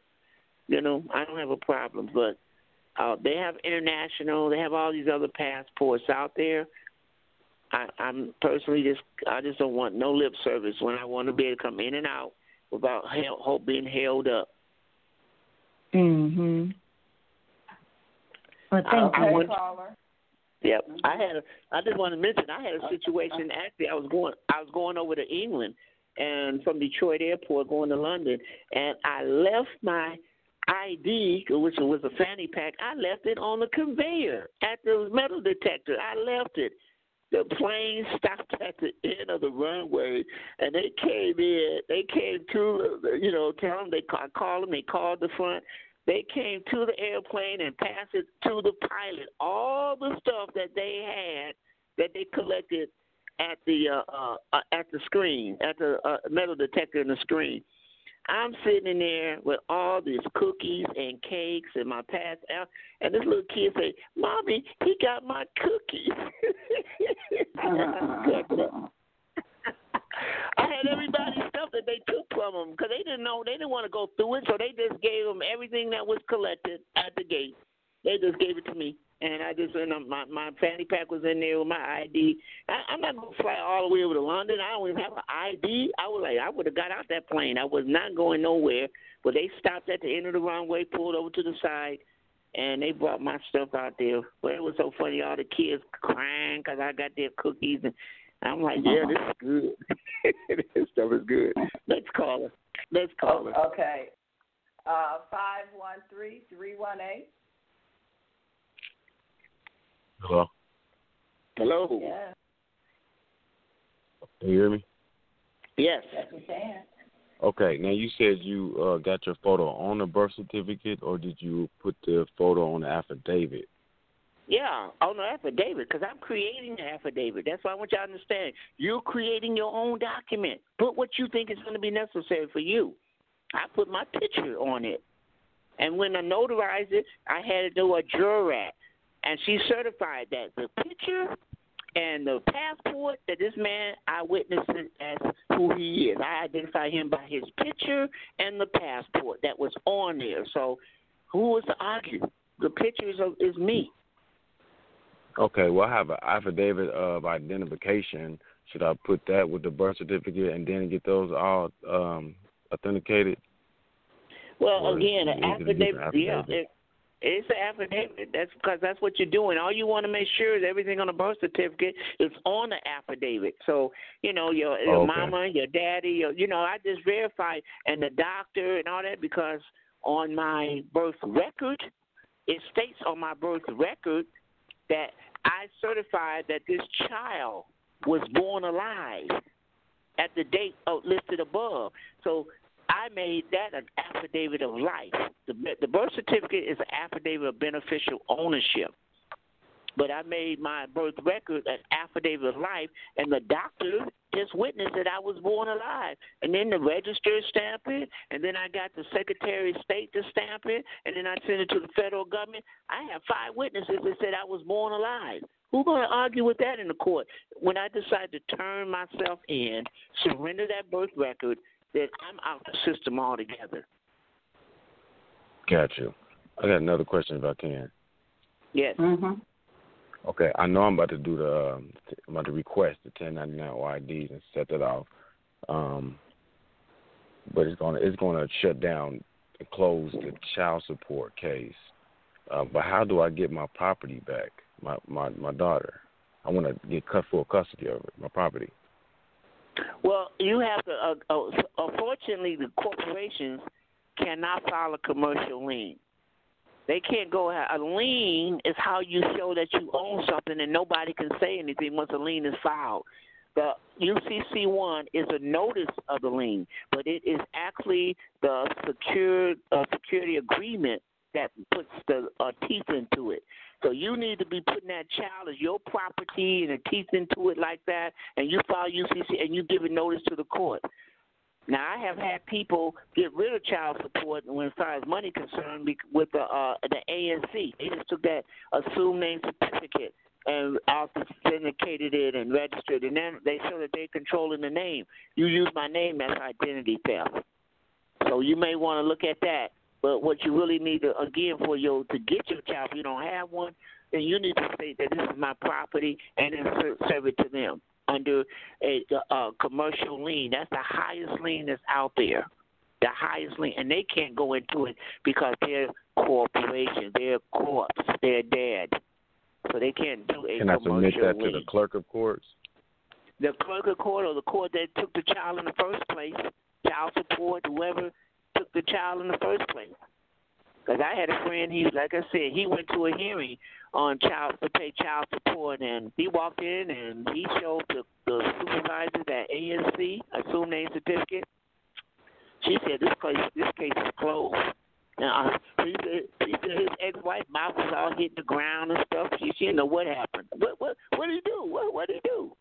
You know, I don't have a problem. But uh they have international. They have all these other passports out there. I, I'm personally just I just don't want no lip service when I want to be able to come in and out without help being held up. Mhm. Well, thank okay, you. caller. Yep. I had a I just want to mention I had a situation actually I was going I was going over to England and from Detroit airport going to London and I left my ID which was a fanny pack, I left it on the conveyor at the metal detector. I left it. The plane stopped at the end of the runway, and they came in. They came to, you know, tell them they call, call them. They called the front. They came to the airplane and passed it to the pilot. All the stuff that they had that they collected at the uh, uh, at the screen, at the uh, metal detector in the screen. I'm sitting in there with all these cookies and cakes and my pass out, and this little kid say, "Mommy, he got my cookies." I had everybody's stuff that they took from them because they didn't know they didn't want to go through it, so they just gave them everything that was collected at the gate. They just gave it to me, and I just and my my fanny pack was in there with my ID. I, I'm not gonna fly all the way over to London. I don't even have an ID. I was like, I would have got out that plane. I was not going nowhere. But they stopped at the end of the runway, pulled over to the side, and they brought my stuff out there. But it was so funny, all the kids crying because I got their cookies, and I'm like, yeah, this is good. this stuff is good. Let's call her. Let's call her. Okay. Uh, five one three three one eight. Hello. Hello. Yeah. Can you hear me? Yes. Yes, we can. Okay. Now you said you uh, got your photo on the birth certificate, or did you put the photo on the affidavit? Yeah, on the affidavit, because I'm creating the affidavit. That's why I want y'all to understand. You're creating your own document. Put what you think is going to be necessary for you. I put my picture on it. And when I notarized it, I had to do a jurat. And she certified that the picture and the passport that this man, I witnessed as who he is. I identify him by his picture and the passport that was on there. So who was to argue? The picture is, is me. Okay, well, I have an affidavit of identification. Should I put that with the birth certificate and then get those all um, authenticated? Well, Or again, an is it a affidavit, yeah, affidavit? it, it's an affidavit. That's because that's what you're doing. All you want to make sure is everything on the birth certificate is on the affidavit. So you know your your Okay. mama, your daddy, your, you know I just verify and the doctor and all that because on my birth record, it states on my birth record that I certified that this child was born alive at the date oh, listed above. So I made that an affidavit of life. The, the birth certificate is an affidavit of beneficial ownership. But I made my birth record an affidavit of life, and the doctor just witnessed that I was born alive. And then the register stamped it, and then I got the Secretary of State to stamp it, and then I sent it to the federal government. I have five witnesses that said I was born alive. Who's going to argue with that in the court? When I decide to turn myself in, surrender that birth record, then I'm out the system altogether. Got you. I got another question if I can. Yes. Mhm. Okay, I know I'm about to do the um, I'm about to request the 1099 OIDs and set that off, um, but it's gonna it's gonna shut down and close the child support case. Uh, but how do I get my property back? My my my daughter. I want to get cut full custody of it, my property. Well, you have to. Uh, uh, unfortunately, the corporations cannot file a commercial lien. They can't go. A lien is how you show that you own something, and nobody can say anything once a lien is filed. The UCC one is a notice of the lien, but it is actually the secured uh, security agreement that puts the uh, teeth into it. So you need to be putting that child as your property and the teeth into it like that, and you file UCC and you give a notice to the court. Now I have had people get rid of child support when as far as money concerned with the uh, the ANC. They just took that assumed name certificate and authenticated it and registered, and then they show that they're controlling the name. You use my name as identity theft. So you may want to look at that. But what you really need to again for your to get your child, if you don't have one, then you need to state that this is my property and then serve it to them under a, a uh, commercial lien. That's the highest lien that's out there. the highest lien, and they can't go into it because they're corporation, they're corpse, they're dead, so they can't do a Can I commercial submit that lien. to the clerk of courts? The clerk of court or the court that took the child in the first place, child support, whoever took the child in the first place. Because I had a friend, he like I said, he went to a hearing on child to pay child support, and he walked in and he showed the, the supervisor that ANC assumed name certificate. She said this case this case is closed. Now he said he said his ex-wife mouth was all hitting the ground and stuff. She she didn't know what happened. What what what did he do? What what did he do?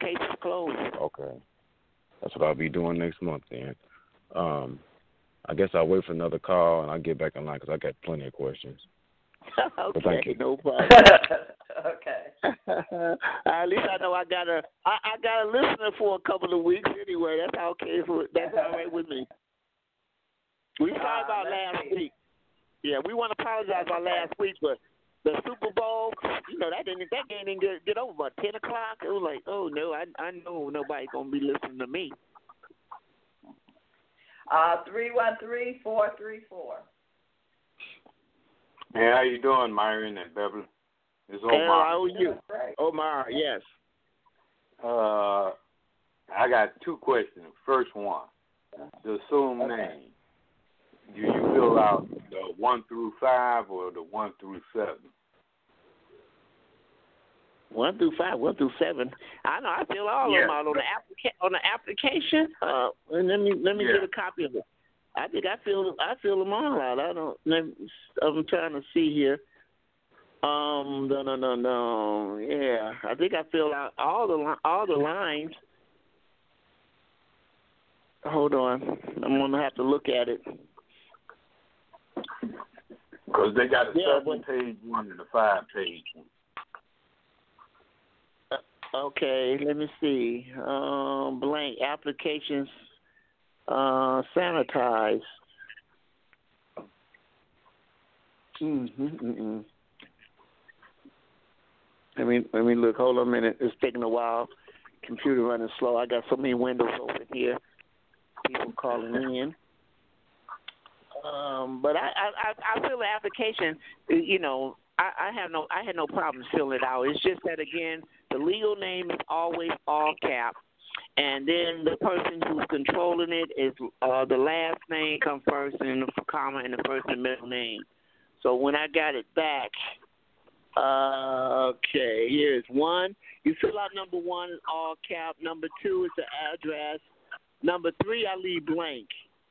Case is closed. Okay. That's what I'll be doing next month then. Um, I guess I'll wait for another call and I'll get back in line because I got plenty of questions. okay, thank you. no problem. okay. At least I know I got a I, I got a listener for a couple of weeks anyway. That's okay. For, that's all right with me. We sorry Uh, about last see. week. Yeah, we want to apologize about last week, but the Super Bowl, you know, that didn't that game didn't get, get over about ten o'clock. It was like, oh no, I I know nobody's gonna be listening to me. Uh, three one three four three four. Hey, how you doing, Myron and Beverly? It's Hey, Omar. how are you? Great. Omar, yes. Uh, I got two questions. First one, the assumed Okay. name. Do you fill out the one through five or the one through seven? One through five, one through seven. I know. I fill all of them out on the applica- on the application. Uh, and let me let me Yeah. get a copy of it. I think I fill I fill them all out. I don't. I'm trying to see here. Um, no, no, no, no. Yeah, I think I filled out all the all the lines. Hold on, I'm gonna have to look at it. Because they got a Yeah, seven page one and a five page one. Okay, let me see. Um, blank applications uh, sanitized. Mm-hmm, mm-mm. Let me let me look. Hold on a minute. It's taking a while. Computer running slow. I got so many windows open here. People calling in. Um, but I I I I feel the application. You know, I, I have no I had no problem filling it out. It's just that again, the legal name is always all cap, and then the person who's controlling it is uh, the last name comes first, and the comma, and the first and middle name. So when I got it back, uh, okay, here's one. You fill out number one, all cap. Number two is the address. Number three, I leave blank.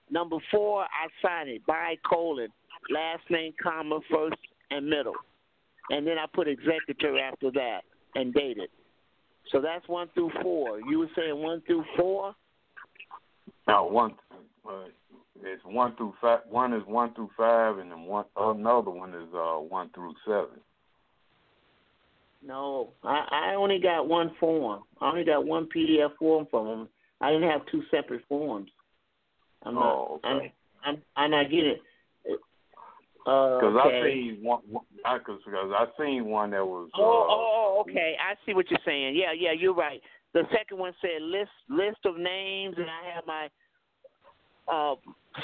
Number four, I sign it by colon, last name, comma, first and middle, and then I put executor after that and dated. So that's one through four. You were saying one through four? No, one. Uh, it's one through five. One is one through five, and then one another one is uh one through seven. No, I, I only got one form. I only got one PDF form from them. I didn't have two separate forms. I'm not. Oh, okay. I'm, I'm. I'm not getting it. Uh, Because okay. I seen one. Because I seen one that was. Oh, uh, oh, oh, okay. I see what you're saying. Yeah, yeah, you're right. The second one said list list of names, and I have my uh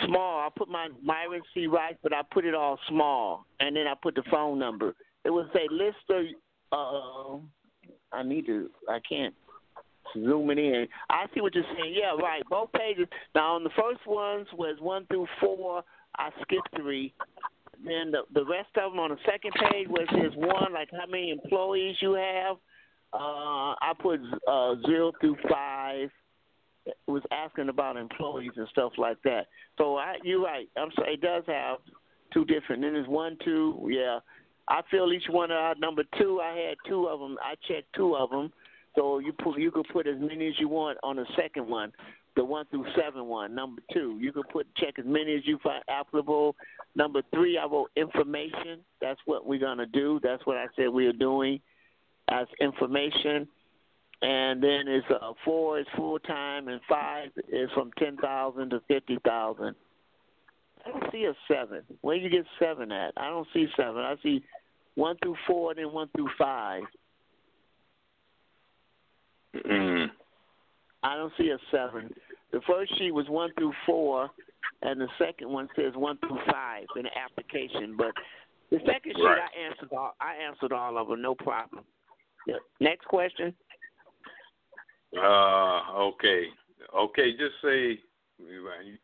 small. I put my Myron C. Rice, but I put it all small, and then I put the phone number. It would say list of. Uh, I need to. I can't zoom it in. I see what you're saying. Yeah, right. Both pages. Now on the first ones was one through four. I skipped three. Then the the rest of them on the second page was just one, like how many employees you have. Uh, I put uh, zero through five. It was asking about employees and stuff like that. So I, you're right. I'm sorry. It does have two different. Then there's one, two. Yeah, I fill each one out. Number two, I had two of them. I checked two of them. So you put you could put as many as you want on the second one, the one through seven one. Number two, you can put check as many as you find applicable. Number three, I wrote information. That's what we're gonna do. That's what I said we are doing as information. And then it's uh, four is full time, and five is from ten thousand to fifty thousand. I don't see a seven. Where you get seven at? I don't see seven. I see one through four, then one through five. mm, I don't see a seven. The first sheet was one through four, and the second one says one through five in the application. But the second sheet Right. I answered all I answered all of them, no problem. Yeah. Next question. Uh, okay, okay. Just say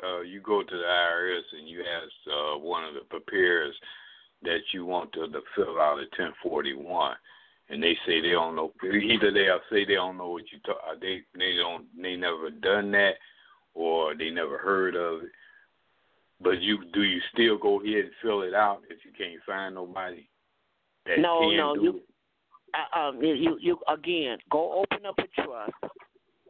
uh, you go to the IRS and you ask uh, one of the preparers that you want to, to fill out a 1041, and they say they don't know. Either they'll say they don't know what you talk. They they don't. They never done that, or they never heard of it. But you do you still go ahead and fill it out if you can't find nobody? That no, can no, do you, it? uh, um, you, you, again go open up a trust,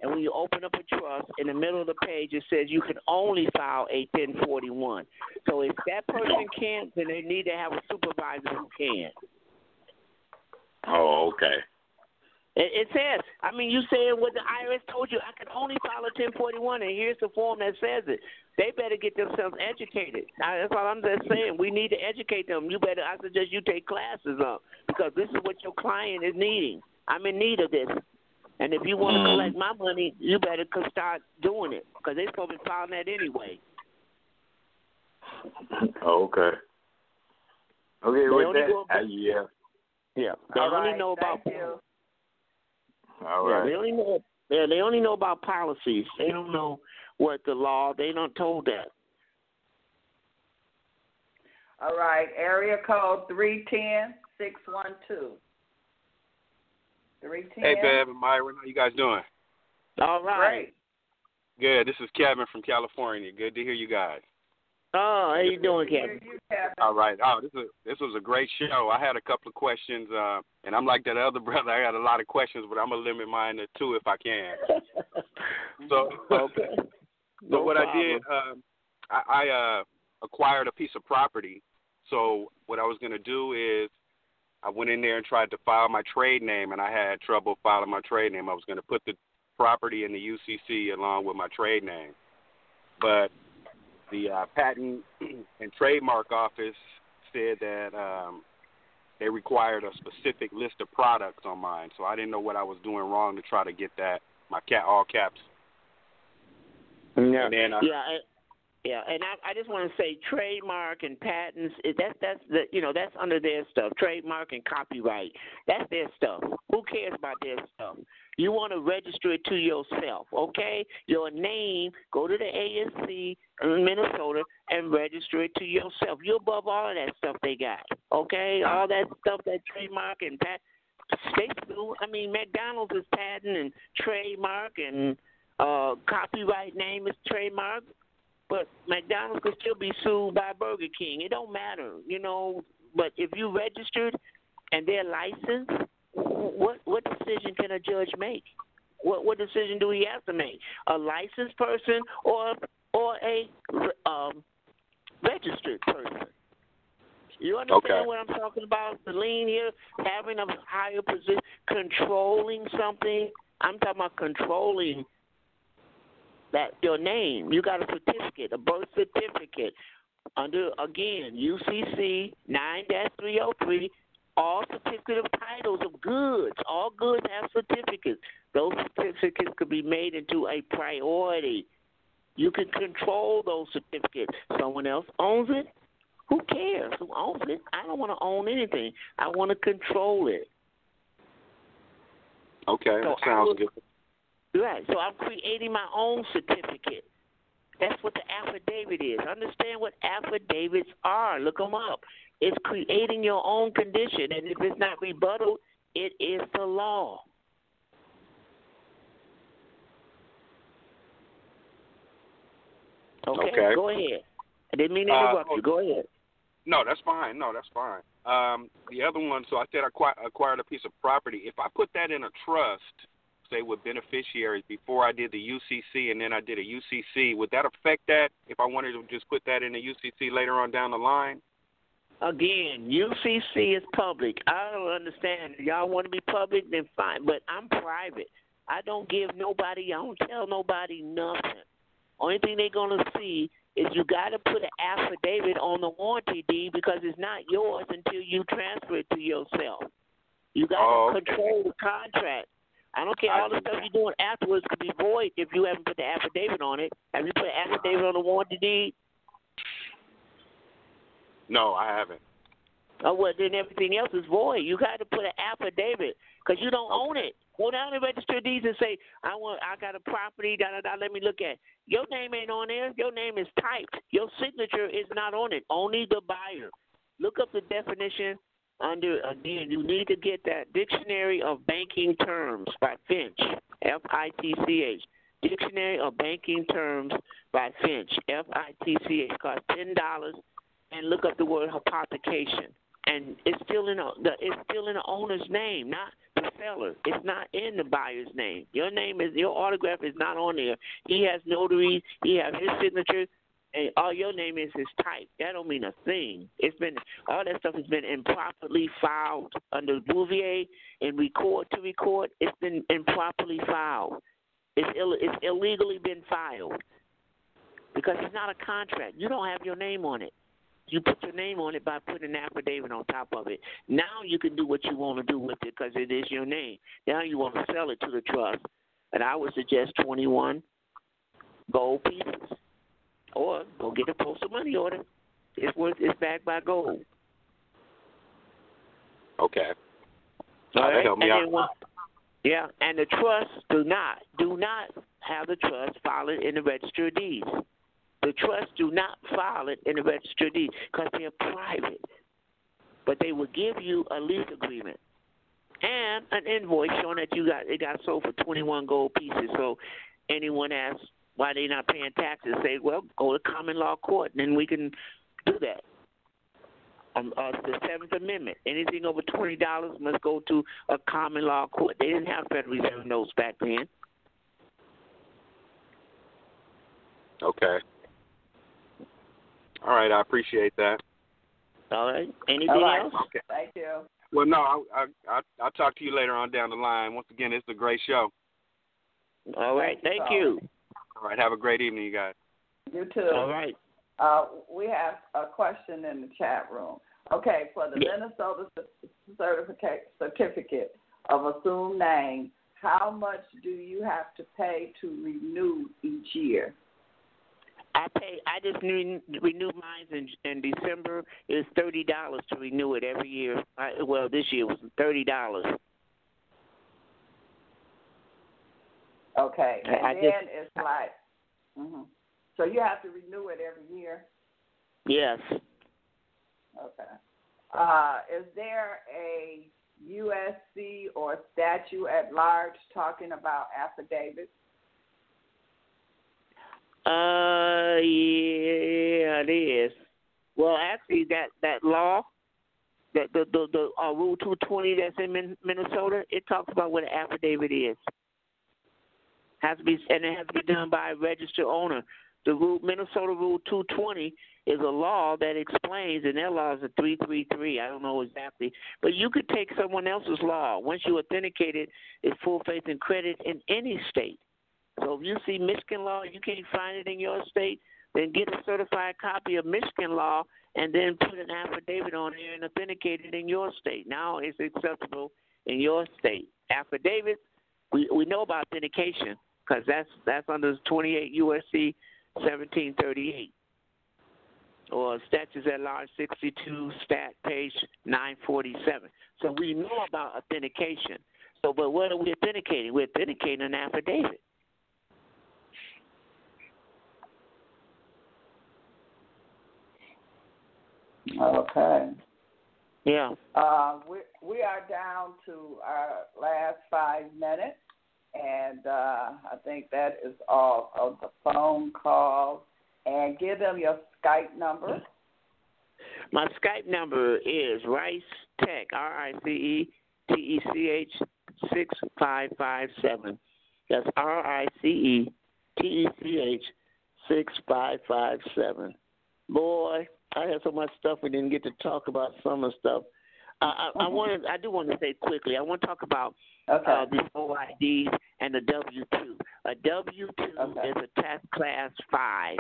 and when you open up a trust, in the middle of the page it says you can only file a 1041. So if that person can't, then they need to have a supervisor who can. Oh, okay. It, it says, I mean, you saying what the IRS told you, I can only file a 1041, and here's the form that says it. They better get themselves educated. Now, that's all I'm just saying. We need to educate them. You better, I suggest you take classes up because this is what your client is needing. I'm in need of this. And if you want to Mhm. collect my money, you better start doing it because they're supposed to be filing that anyway. Okay. Okay, They with that, go- uh, yeah. Yeah. They All only right, know about thank you. All yeah, they only know yeah, they only know about policies. They don't know what the law. They don't told that. All right, area code three ten six one two. Three ten. Hey, Bev and Myron, how you guys doing? All right. Great. Good. This is Kevin from California. Good to hear you guys. Oh, how you doing, Kevin? All right. Oh, this is this was a great show. I had a couple of questions, uh, and I'm like that other brother. I got a lot of questions, but I'm gonna limit mine to two if I can. So, okay. so No what I did, problem. um, I, I uh, acquired a piece of property. So what I was gonna do is, I went in there and tried to file my trade name, and I had trouble filing my trade name. I was gonna put the property in the UCC along with my trade name, but the uh, patent and trademark office said that um, they required a specific list of products on mine, so I didn't know what I was doing wrong to try to get that my cat all caps. Yeah, And then, uh, yeah, I, yeah, and I, I just want to say trademark and patents. That's that's the you know that's under their stuff. Trademark and copyright. That's their stuff. Who cares about their stuff? You want to register it to yourself, okay? Your name. Go to the ASC in Minnesota and register it to yourself. You're above all of that stuff they got, okay? All that stuff that trademark and pat. They do. I mean, McDonald's is patent and trademark and uh copyright name is trademark. But McDonald's could still be sued by Burger King. It don't matter, you know. But if you registered and they're licensed, what what decision can a judge make? What what decision do he have to make? A licensed person or or a um, registered person? You understand Okay. what I'm talking about? The lien here, having a higher position, controlling something. I'm talking about controlling that your name. You got a certificate, a birth certificate under again UCC nine three oh three. All certificate of titles of goods. All goods have certificates. Those certificates could be made into a priority. You can control those certificates. Someone else owns it. Who cares who owns it? I don't want to own anything. I want to control it. okay, So that sounds would- good. Right. So I'm creating my own certificate. That's what the affidavit is. Understand what affidavits are. Look them up. It's creating your own condition, and if it's not rebutted, it is the law. Okay. Okay. Go ahead. I didn't mean to Uh, interrupt you. Go ahead. No, that's fine. No, that's fine. Um, the other one, so I said I acquired a piece of property. If I put that in a trust, say with beneficiaries, before I did the UCC and then I did a UCC, would that affect that if I wanted to just put that in the UCC later on down the line? Again, UCC is public. I don't understand. Y'all want to be public, then fine. But I'm private. I don't give nobody. I don't tell nobody nothing. Only thing they're gonna see is you got to put an affidavit on the warranty deed because it's not yours until you transfer it to yourself. You got to Oh, okay. control the contract. I don't care. All the stuff you're doing afterwards could be void if you haven't put the affidavit on it. Have you put an affidavit on the warranty deed? No, I haven't. Oh well, then everything else is void. You got to put an affidavit because you don't own it. Go down and register deeds and say, I want, I got a property. Da da da. Let me look at. Your name ain't on there. Your name is typed. Your signature is not on it. Only the buyer. Look up the definition under again. You need to get that Dictionary of Banking Terms by Fitch. F I T C H. Dictionary of Banking Terms by Fitch. F I T C H. Costs ten dollars. And look up the word hypothecation and it's still in a, the it's still in the owner's name, not the seller. It's not in the buyer's name. Your name is your autograph is not on there. He has notaries He has his signature, and all your name is his type. That don't mean a thing. It's been all that stuff has been improperly filed under Bouvier and record to record. It's been improperly filed. It's Ill, it's illegally been filed because it's not a contract. You don't have your name on it. You put your name on it by putting an affidavit on top of it. Now you can do what you want to do with it because it is your name. Now you want to sell it to the trust, and I would suggest 21 gold pieces, or go get a postal money order. It's worth. It's backed by gold. Okay. All right. and out. then one- yeah, and the trust do not do not have the trust file it in the register of deeds. The trust do not file it in the register of deeds because they're private. But they will give you a lease agreement and an invoice showing that you got it got sold for twenty one gold pieces. So anyone asks why they not paying taxes, say, well, go to common law court, and then we can do that. Um, uh, the Seventh Amendment. Anything over twenty dollars must go to a common law court. They didn't have Federal Reserve notes back then. Okay. All right, I appreciate that. All right. Anything All right. else? Okay. Thank you. Well, no, I, I, I, I'll talk to you later on down the line. Once again, it's a great show. All right. Thank So- you. All right, have a great evening, you guys. You too. All right. Uh, we have a question in the chat room. Okay, for the Yeah. Minnesota certificate certificate of assumed name, how much do you have to pay to renew each year? I pay. I just renew, renewed mine in, in December. It's thirty dollars to renew it every year. I, well, this year it was thirty dollars. Okay, and I then just- it's like, hmm so you have to renew it every year. Yes. Okay. Uh, is there a USC or statute at large talking about affidavits? Uh, yeah, it is. Well, actually, that that law, that the the, the uh, Rule two twenty that's in Min- Minnesota, it talks about what an affidavit is. Has to be, and it has to be done by a registered owner. The rule, Minnesota Rule two twenty, is a law that explains, and their law is a three three three. I don't know exactly, but you could take someone else's law once you authenticate it. It's full faith and credit in any state. So if you see Michigan law, you can't find it in your state, then get a certified copy of Michigan law and then put an affidavit on there and authenticate it in your state. Now it's acceptable in your state. Affidavits, we we know about authentication because that's that's under 28 USC 1738 or statutes at large 62 stat page 947. So we know about authentication. So, but what are we authenticating? We're authenticating an affidavit. Okay. Yeah. Uh, we we are down to our last five minutes, and uh, I think that is all of the phone calls. And give them your Skype number. My Skype number is Rice Tech, R I C E T E C H six five five seven. That's R I C E T E C H six five five seven. Boy, I had so much stuff we didn't get to talk about. Some of stuff. I, I, I wanted. I do want to say quickly. I want to talk about Okay. uh, these OIDs and the W two. A W two Okay. is a tax class five.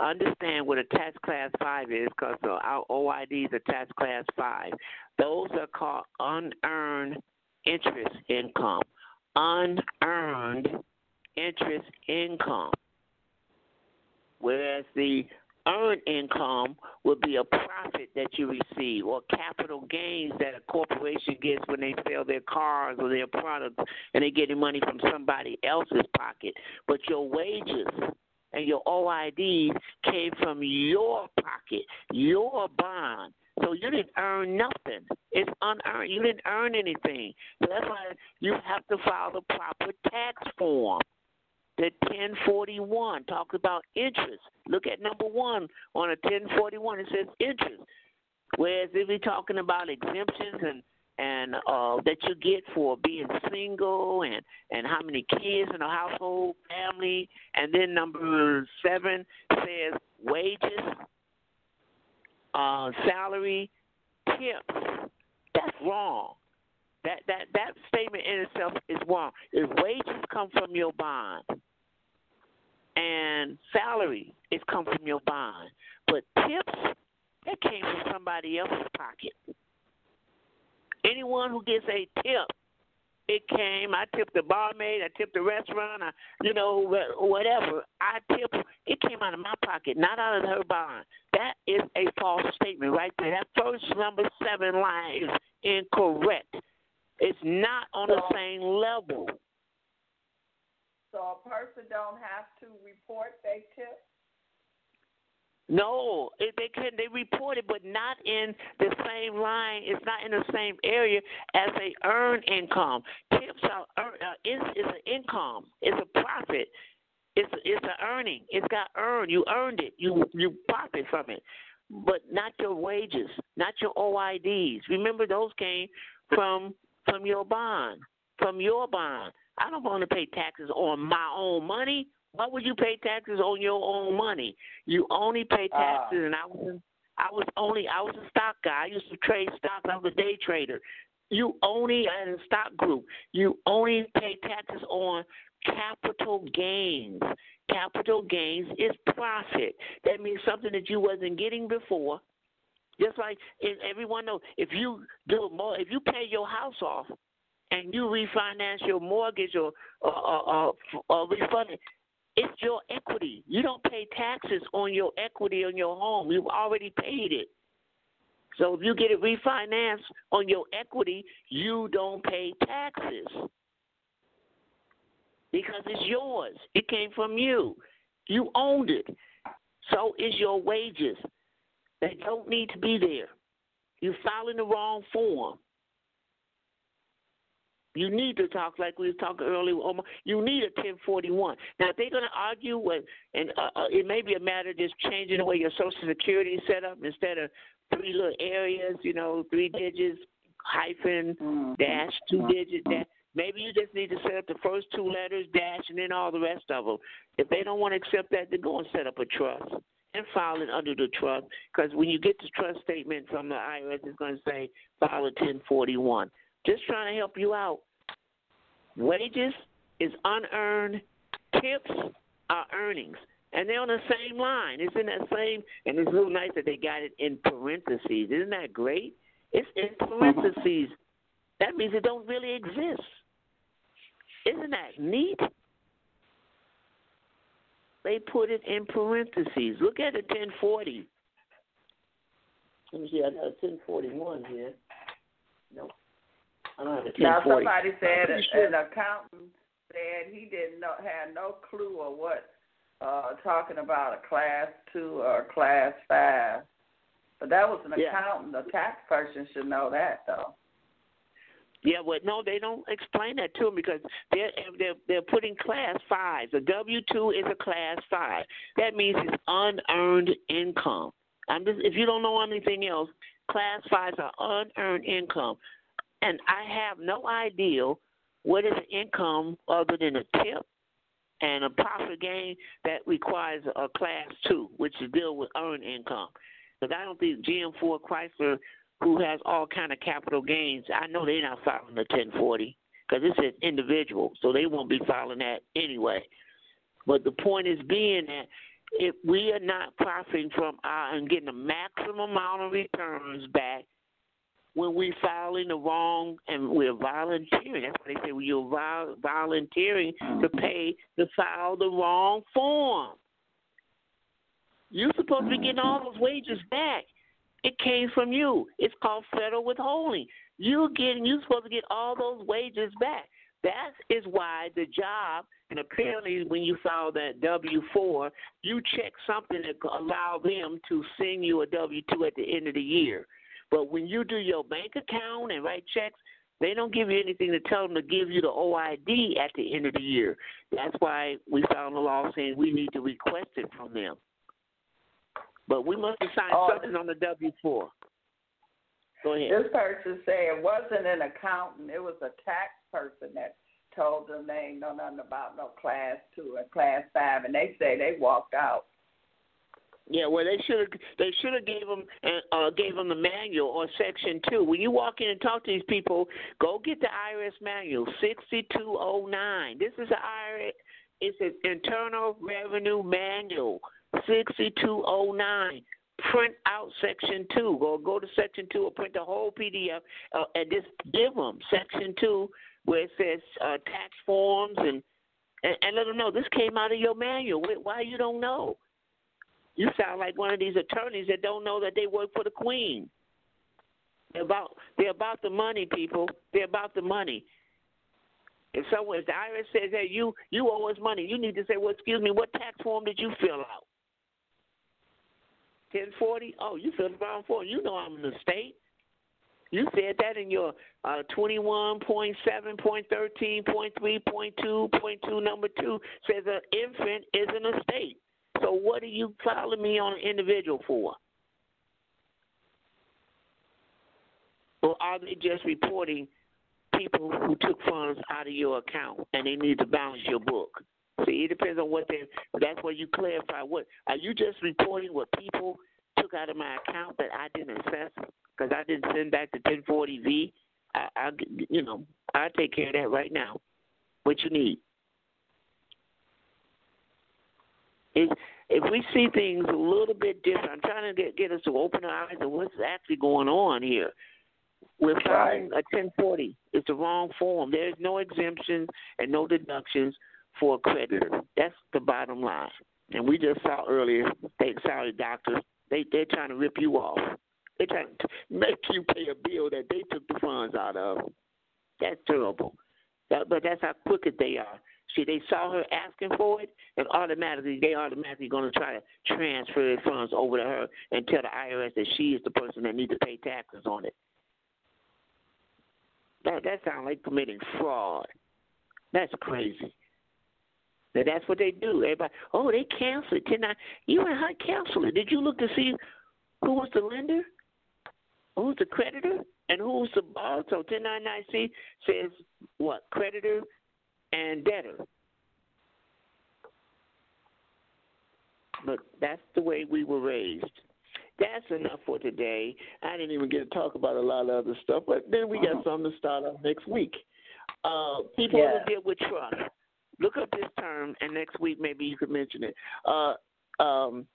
Understand what a tax class five is because our OIDs are tax class five. Those are called unearned interest income. Unearned interest income. Whereas the earned income would be a profit that you receive or capital gains that a corporation gets when they sell their cars or their products and they're getting money from somebody else's pocket. But your wages and your OIDs came from your pocket, your bond. So you didn't earn nothing. It's unearned. You didn't earn anything. That's why you have to file the proper tax form. The 1041 talks about interest. Look at number one on a 1041. It says interest. Whereas if we're talking about exemptions and and uh, that you get for being single and and how many kids in a household, family, and then number seven says wages, uh, salary, tips. That's wrong. That that that statement in itself is wrong. If wages come from your bond and salary is come from your bond, but tips that came from somebody else's pocket. Anyone who gets a tip, it came. I tipped the barmaid. I tipped the restaurant. I, you know, whatever. I tipped. It came out of my pocket, not out of her bond. That is a false statement right there. That first number seven line is incorrect. It's not on the same level. So a person don't have to report they tip. No, it, they can they report it, but not in the same line. It's not in the same area as they earn income. Tips are uh, is is an income. It's a profit. It's it's an earning. It's got earned. You earned it. You you profit from it, but not your wages, not your OIDs. Remember, those came from from your bond, from your bond. I don't want to pay taxes on my own money. Why would you pay taxes on your own money? You only pay Ah. taxes, uh, and I was I was only I was a stock guy. I used to trade stocks. I was a day trader. You only in a stock group. You only pay taxes on capital gains. Capital gains is profit. That means something that you wasn't getting before. Just like if everyone knows, if you do more, if you pay your house off and you refinance your mortgage or or, or, or, refund it, it's your equity. You don't pay taxes on your equity on your home. You've already paid it. So if you get it refinanced on your equity, you don't pay taxes because it's yours. It came from you. You owned it. So is your wages. They don't need to be there. You're filing the wrong form. You need to talk like we were talking earlier. You need a 1041. Now, if they're going to argue with, and uh, uh, it may be a matter of just changing the way your Social Security is set up instead of three little areas, you know, three digits, hyphen, dash, two digit, dash. Maybe you just need to set up the first two letters, dash, and then all the rest of them. If they don't want to accept that, then go and set up a trust and filing under the trust. Because when you get the trust statement from the IRS, it's going to say file a 1041. Just trying to help you out. Wages is unearned. Tips are earnings. And they're on the same line. It's in that same, and it's real nice that they got it in parentheses. Isn't that great? It's in mm-hmm. parentheses. That means it don't really exist. Isn't that neat? They put it in parentheses. Look at the 1040. Let me see. I got a 1041 here. Nope. I don't have a 1040. Now somebody said I'm sure- an accountant said he didn't know had no clue of what uh talking about a class two or a class five. But that was an Yeah. accountant, a tax person should know that though. Yeah, but no, they don't explain that to them because they're they're they're putting class fives. A W two is a class five. That means it's unearned income. I'm just if you don't know anything else, class fives are unearned income, and I have no idea what is income other than a tip and a profit gain that requires a class two, which is deal with earned income. Because I don't think GM Ford Chrysler who has all kind of capital gains, I know they're not filing the 1040 because it's an individual, so they won't be filing that anyway. But the point is being that if we are not profiting from our and getting the maximum amount of returns back when we're filing the wrong and we're volunteering. That's why they say well, you're vol- volunteering to mm-hmm. pay to file the wrong form. You're supposed to be getting all those wages back. It came from you. It's called federal withholding. You're getting you're supposed to get all those wages back. That is why the job and apparently when you file that W four, you check something that allow them to send you a W two at the end of the year. But when you do your bank account and write checks, they don't give you anything to tell them to give you the OID at the end of the year. That's why we found a law saying we need to request it from them. But we must have signed Oh. something on the W four. Go ahead. This person said it wasn't an accountant, it was a tax person that told them they ain't know nothing about no class two and class five, and they say they walked out. Yeah, well, they should have they should have gave them uh, gave them the manual or section two. When you walk in and talk to these people, go get the IRS manual sixty two oh nine. This is the IRS. It's an Internal Revenue Manual sixty two oh nine. Print out section two. Go go to section two or print the whole PDF uh, and just give them section two where it says uh, tax forms and, and and let them know this came out of your manual. Why you don't know? You sound like one of these attorneys that don't know that they work for the queen. They're about they're about the money, people. They're about the money. If someone, if the IRS says, "Hey, you you owe us money," you need to say, "Well, excuse me, what tax form did you fill out?" Ten forty. Oh, you the wrong form. You know I'm in the state. You said that in your uh, 21.7.13.3.2.2 number two says an infant is in an estate. So what are you calling me on an individual for? Or are they just reporting people who took funds out of your account and they need to balance your book? See, it depends on what they. That's where you clarify. What are you just reporting? What people took out of my account that I didn't assess because I didn't send back the 1040V. I, I, you know, I take care of that right now. What you need? If if we see things a little bit different, I'm trying to get get us to open our eyes to what's actually going on here. We're filing a 1040. It's the wrong form. There's no exemptions and no deductions for a creditor. That's the bottom line. And we just saw earlier, they sorry doctors, they they're trying to rip you off. They're trying to make you pay a bill that they took the funds out of. That's terrible. That, but that's how crooked they are. See, they saw her asking for it, and automatically they automatically going to try to transfer the funds over to her and tell the IRS that she is the person that needs to pay taxes on it. That that sounds like committing fraud. That's crazy. Now, that's what they do. Everybody, oh, they canceled it. Ten You and her canceled it. Did you look to see who was the lender, who's the creditor, and who's the borrower? So 1099-C says what? Creditor and debtor. But that's the way we were raised. That's enough for today. I didn't even get to talk about a lot of other stuff, but then we got something to start off next week. Uh, people Yeah. who deal with trust. Look up this term, and next week maybe you could mention it. Uh, um,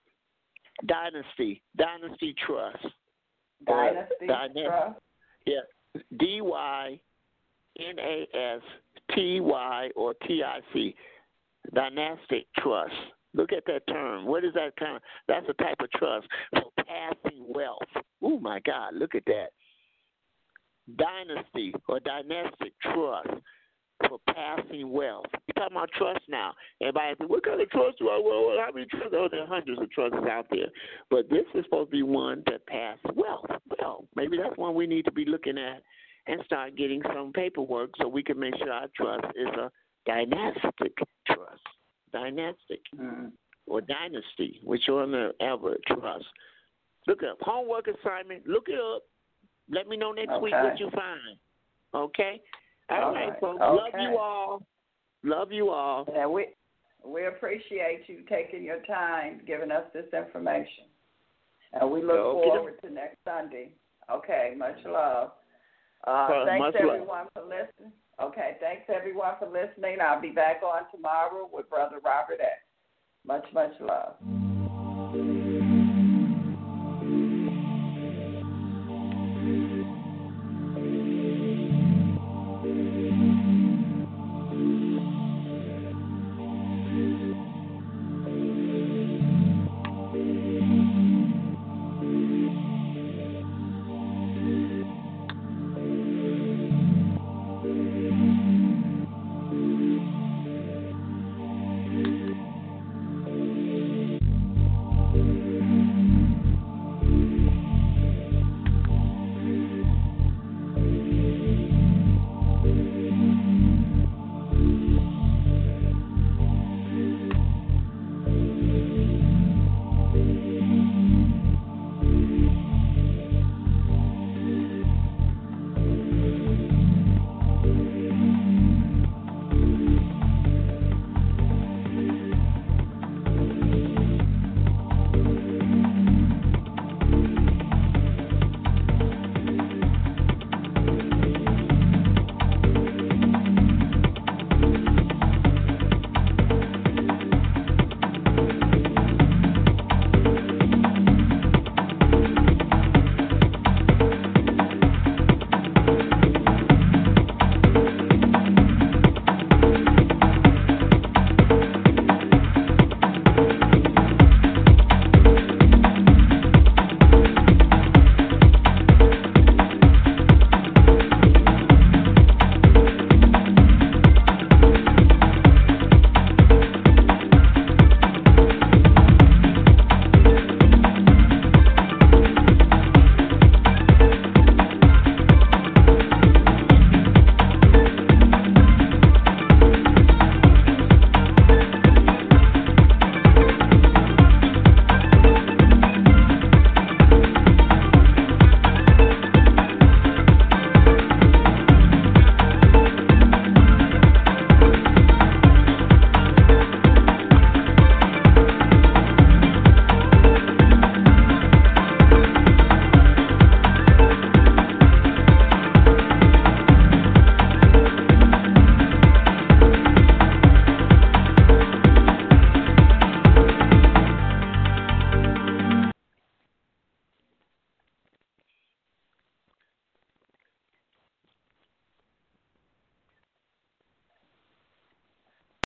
dynasty, dynasty trust. Or Dynasty Trust. Yeah, D Y N A S T Y or T I C, dynastic trust. Look at that term. What is that kind of? That's a type of trust for passing wealth. Oh my God! Look at that. Dynasty or dynastic trust for passing wealth. You're talking about trust now. Everybody says, what kind of trust do I want? Well, how many trusts? Oh, there are hundreds of trusts out there. But this is supposed to be one that passes wealth. Well, maybe that's one we need to be looking at and start getting some paperwork so we can make sure our trust is a dynastic trust. Dynastic mm-hmm. or dynasty, whichever ever trust. Look up homework assignment. Look it up. Let me know next week what you find. Okay. All All right, folks. Love you all. Love you all. Yeah, we we appreciate you taking your time giving us this information. And we look Okey-doke. forward to next Sunday. Okay, much love. Uh, Uh, thanks much love. everyone for listening. Okay, thanks everyone for listening. I'll be back on tomorrow with Brother Robert X. Much, much love.